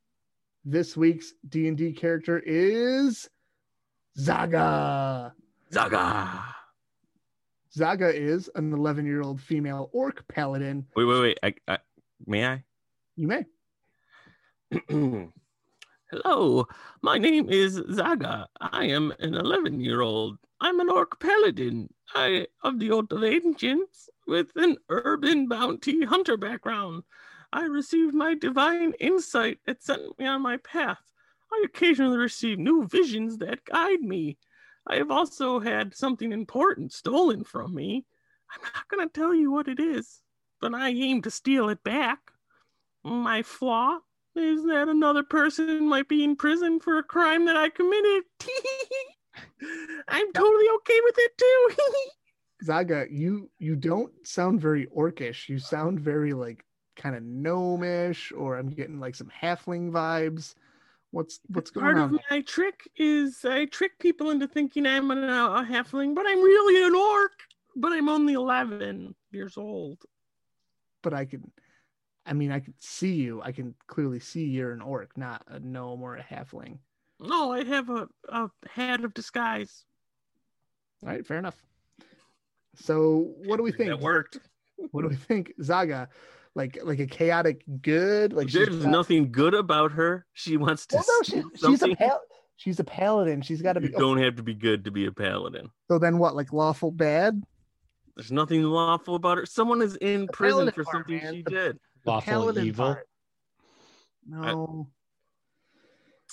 this week's d&d character is zaga Zaga. zaga is an 11 year old female orc paladin Wait, wait, wait. I, I, may I? you may Hello, my name is Zaga. I am an 11 year old. I'm an orc paladin. I of the Oath of Ancients. with an urban bounty hunter background. I received my divine insight that sent me on my path. I occasionally receive new visions that guide me. I have also had something important stolen from me. I'm not going to tell you what it is, but I aim to steal it back. My flaw is that another person might be in prison for a crime that I committed. I'm totally okay with it too. Zaga, you you don't sound very orcish. You sound very like kind of gnomish, or I'm getting like some halfling vibes. What's what's going Part on? Part of my trick is I trick people into thinking I'm an, uh, a halfling, but I'm really an orc. But I'm only 11 years old. But I can, I mean, I can see you. I can clearly see you're an orc, not a gnome or a halfling. No, I have a, a hat of disguise. All right, fair enough. So, what do we think? That worked. What do we think, Zaga? Like, like a chaotic good? Like, she's There's got- nothing good about her. She wants to Well, no, she, she's a pal- she's a paladin. She's got to You be. don't have to be good to be a paladin. So then, what? Like lawful bad? There's nothing lawful about her. Someone is in The prison for part, something man. she The- did. The Lawful paladin evil. part. No.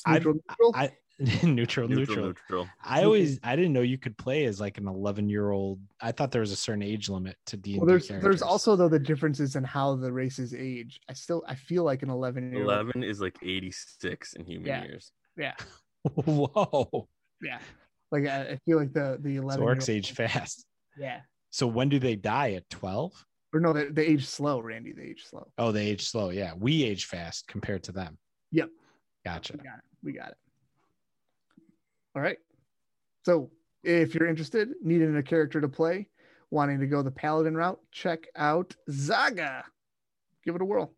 I- Neutral, neutral? I neutral, neutral, Neutral, neutral. I always I didn't know you could play as like an 11 year old. I thought there was a certain age limit to D. well, there's there's also though the differences in how the races age. I still I feel like an 11 year old. 11 is like 86 in human Yeah. years. Yeah, whoa. yeah. Like I, I feel like the the 11 So orcs age fast. Yeah. So when do they die? At 12? Or no, they, they age slow, Randy. They age slow. Oh, they age slow. Yeah, we age fast compared to them. Yep. Gotcha. We got it. We got it. All right. So if you're interested, needing a character to play, wanting to go the paladin route, check out Zaga. Give it a whirl.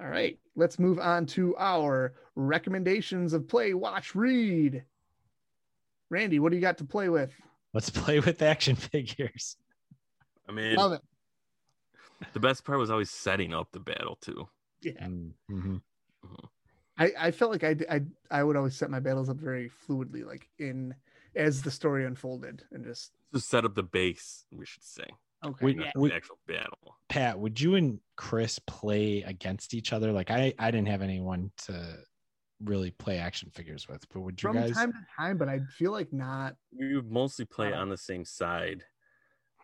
All right. Let's move on to our recommendations of play, watch, read. Randy, what do you got to play with? Let's play with action figures. I mean, Love it. the best part was always setting up the battle too. Yeah. Mhm. I, I felt like I, I I would always set my battles up very fluidly, like in as the story unfolded, and just Just set up the base, we should say. okay. We- yeah. not we- the actual battle. Pat, would you and Chris play against each other? Like I, I didn't have anyone to really play action figures with, but would you from guys? time to time, but I feel like not. We would mostly play on the same side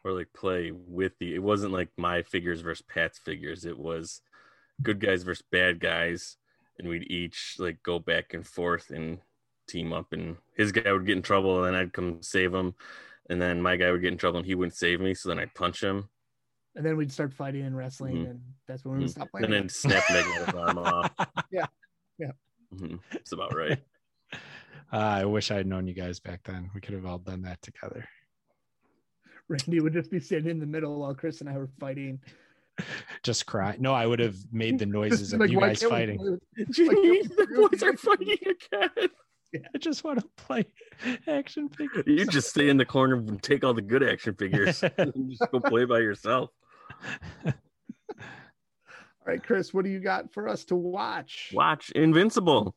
or like play with the it wasn't like my figures versus Pat's figures. It was good guys versus bad guys. And we'd each like go back and forth and team up and his guy would get in trouble and then I'd come save him. And then my guy would get in trouble and he wouldn't save me, so then I'd punch him. And then we'd start fighting and wrestling, Mhm. and that's when we would Mhm. stop playing. And then snap Magnetic arm off. Yeah. Yeah. Mhm. That's about right. Uh, I wish I had known you guys back then. We could have all done that together. Randy would just be sitting in the middle while Chris and I were fighting. Just cry. No, I would have made the noises of like, you guys fighting. play with- Jeez, the boys are fighting again. I just want to play action figures. You just stay in the corner and take all the good action figures. and just go play by yourself. All right, Chris, what do you got for us to watch? Watch Invincible.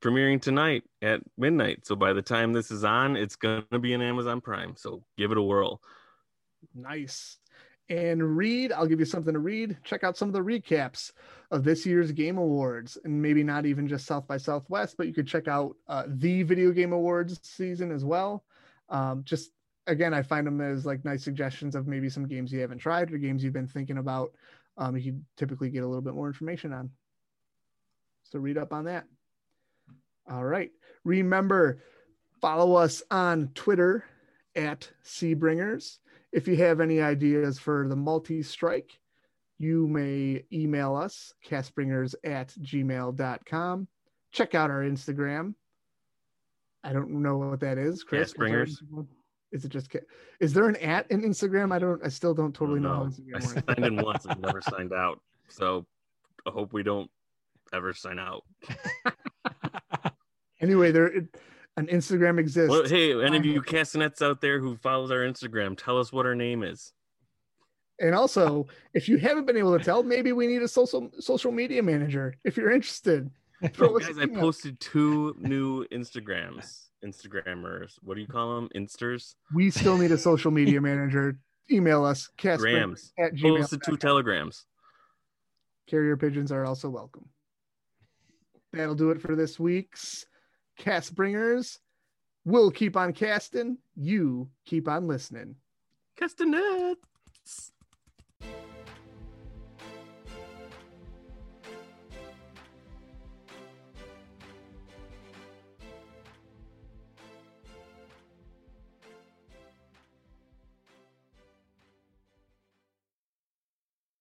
Premiering tonight at midnight. So by the time this is on, it's gonna be in Amazon Prime. So give it a whirl. Nice. And read, I'll give you something to read. Check out some of the recaps of this year's Game Awards, and maybe not even just South by Southwest, but you could check out uh, the Video Game Awards season as well. Um, just again, I find them as like nice suggestions of maybe some games you haven't tried or games you've been thinking about. Um, you typically get a little bit more information on. So read up on that. All right. Remember, follow us on Twitter at Seabringers. If you have any ideas for the multi strike, you may email us, castbringers at gmail.com. Check out our Instagram. I don't know what that is, Chris. Is Castbringers? Is it just, is there an at in Instagram? I don't, I still don't totally know how No, Instagram I signed in once and never signed out. So I hope we don't ever sign out. Anyway, there, an Instagram exists. Well, hey, any of you castanets out there who follows our Instagram, tell us what our name is. And also, if you haven't been able to tell, maybe we need a social social media manager. If you're interested, Oh, guys, I posted two new Instagrams. Instagrammers. What do you call them? Insters. we still need a social media manager. email us Grams. at gmail. Post the two telegrams. Carrier pigeons are also welcome. That'll do it for this week's Cast Bringers. We'll keep on casting. You keep on listening. Castanets.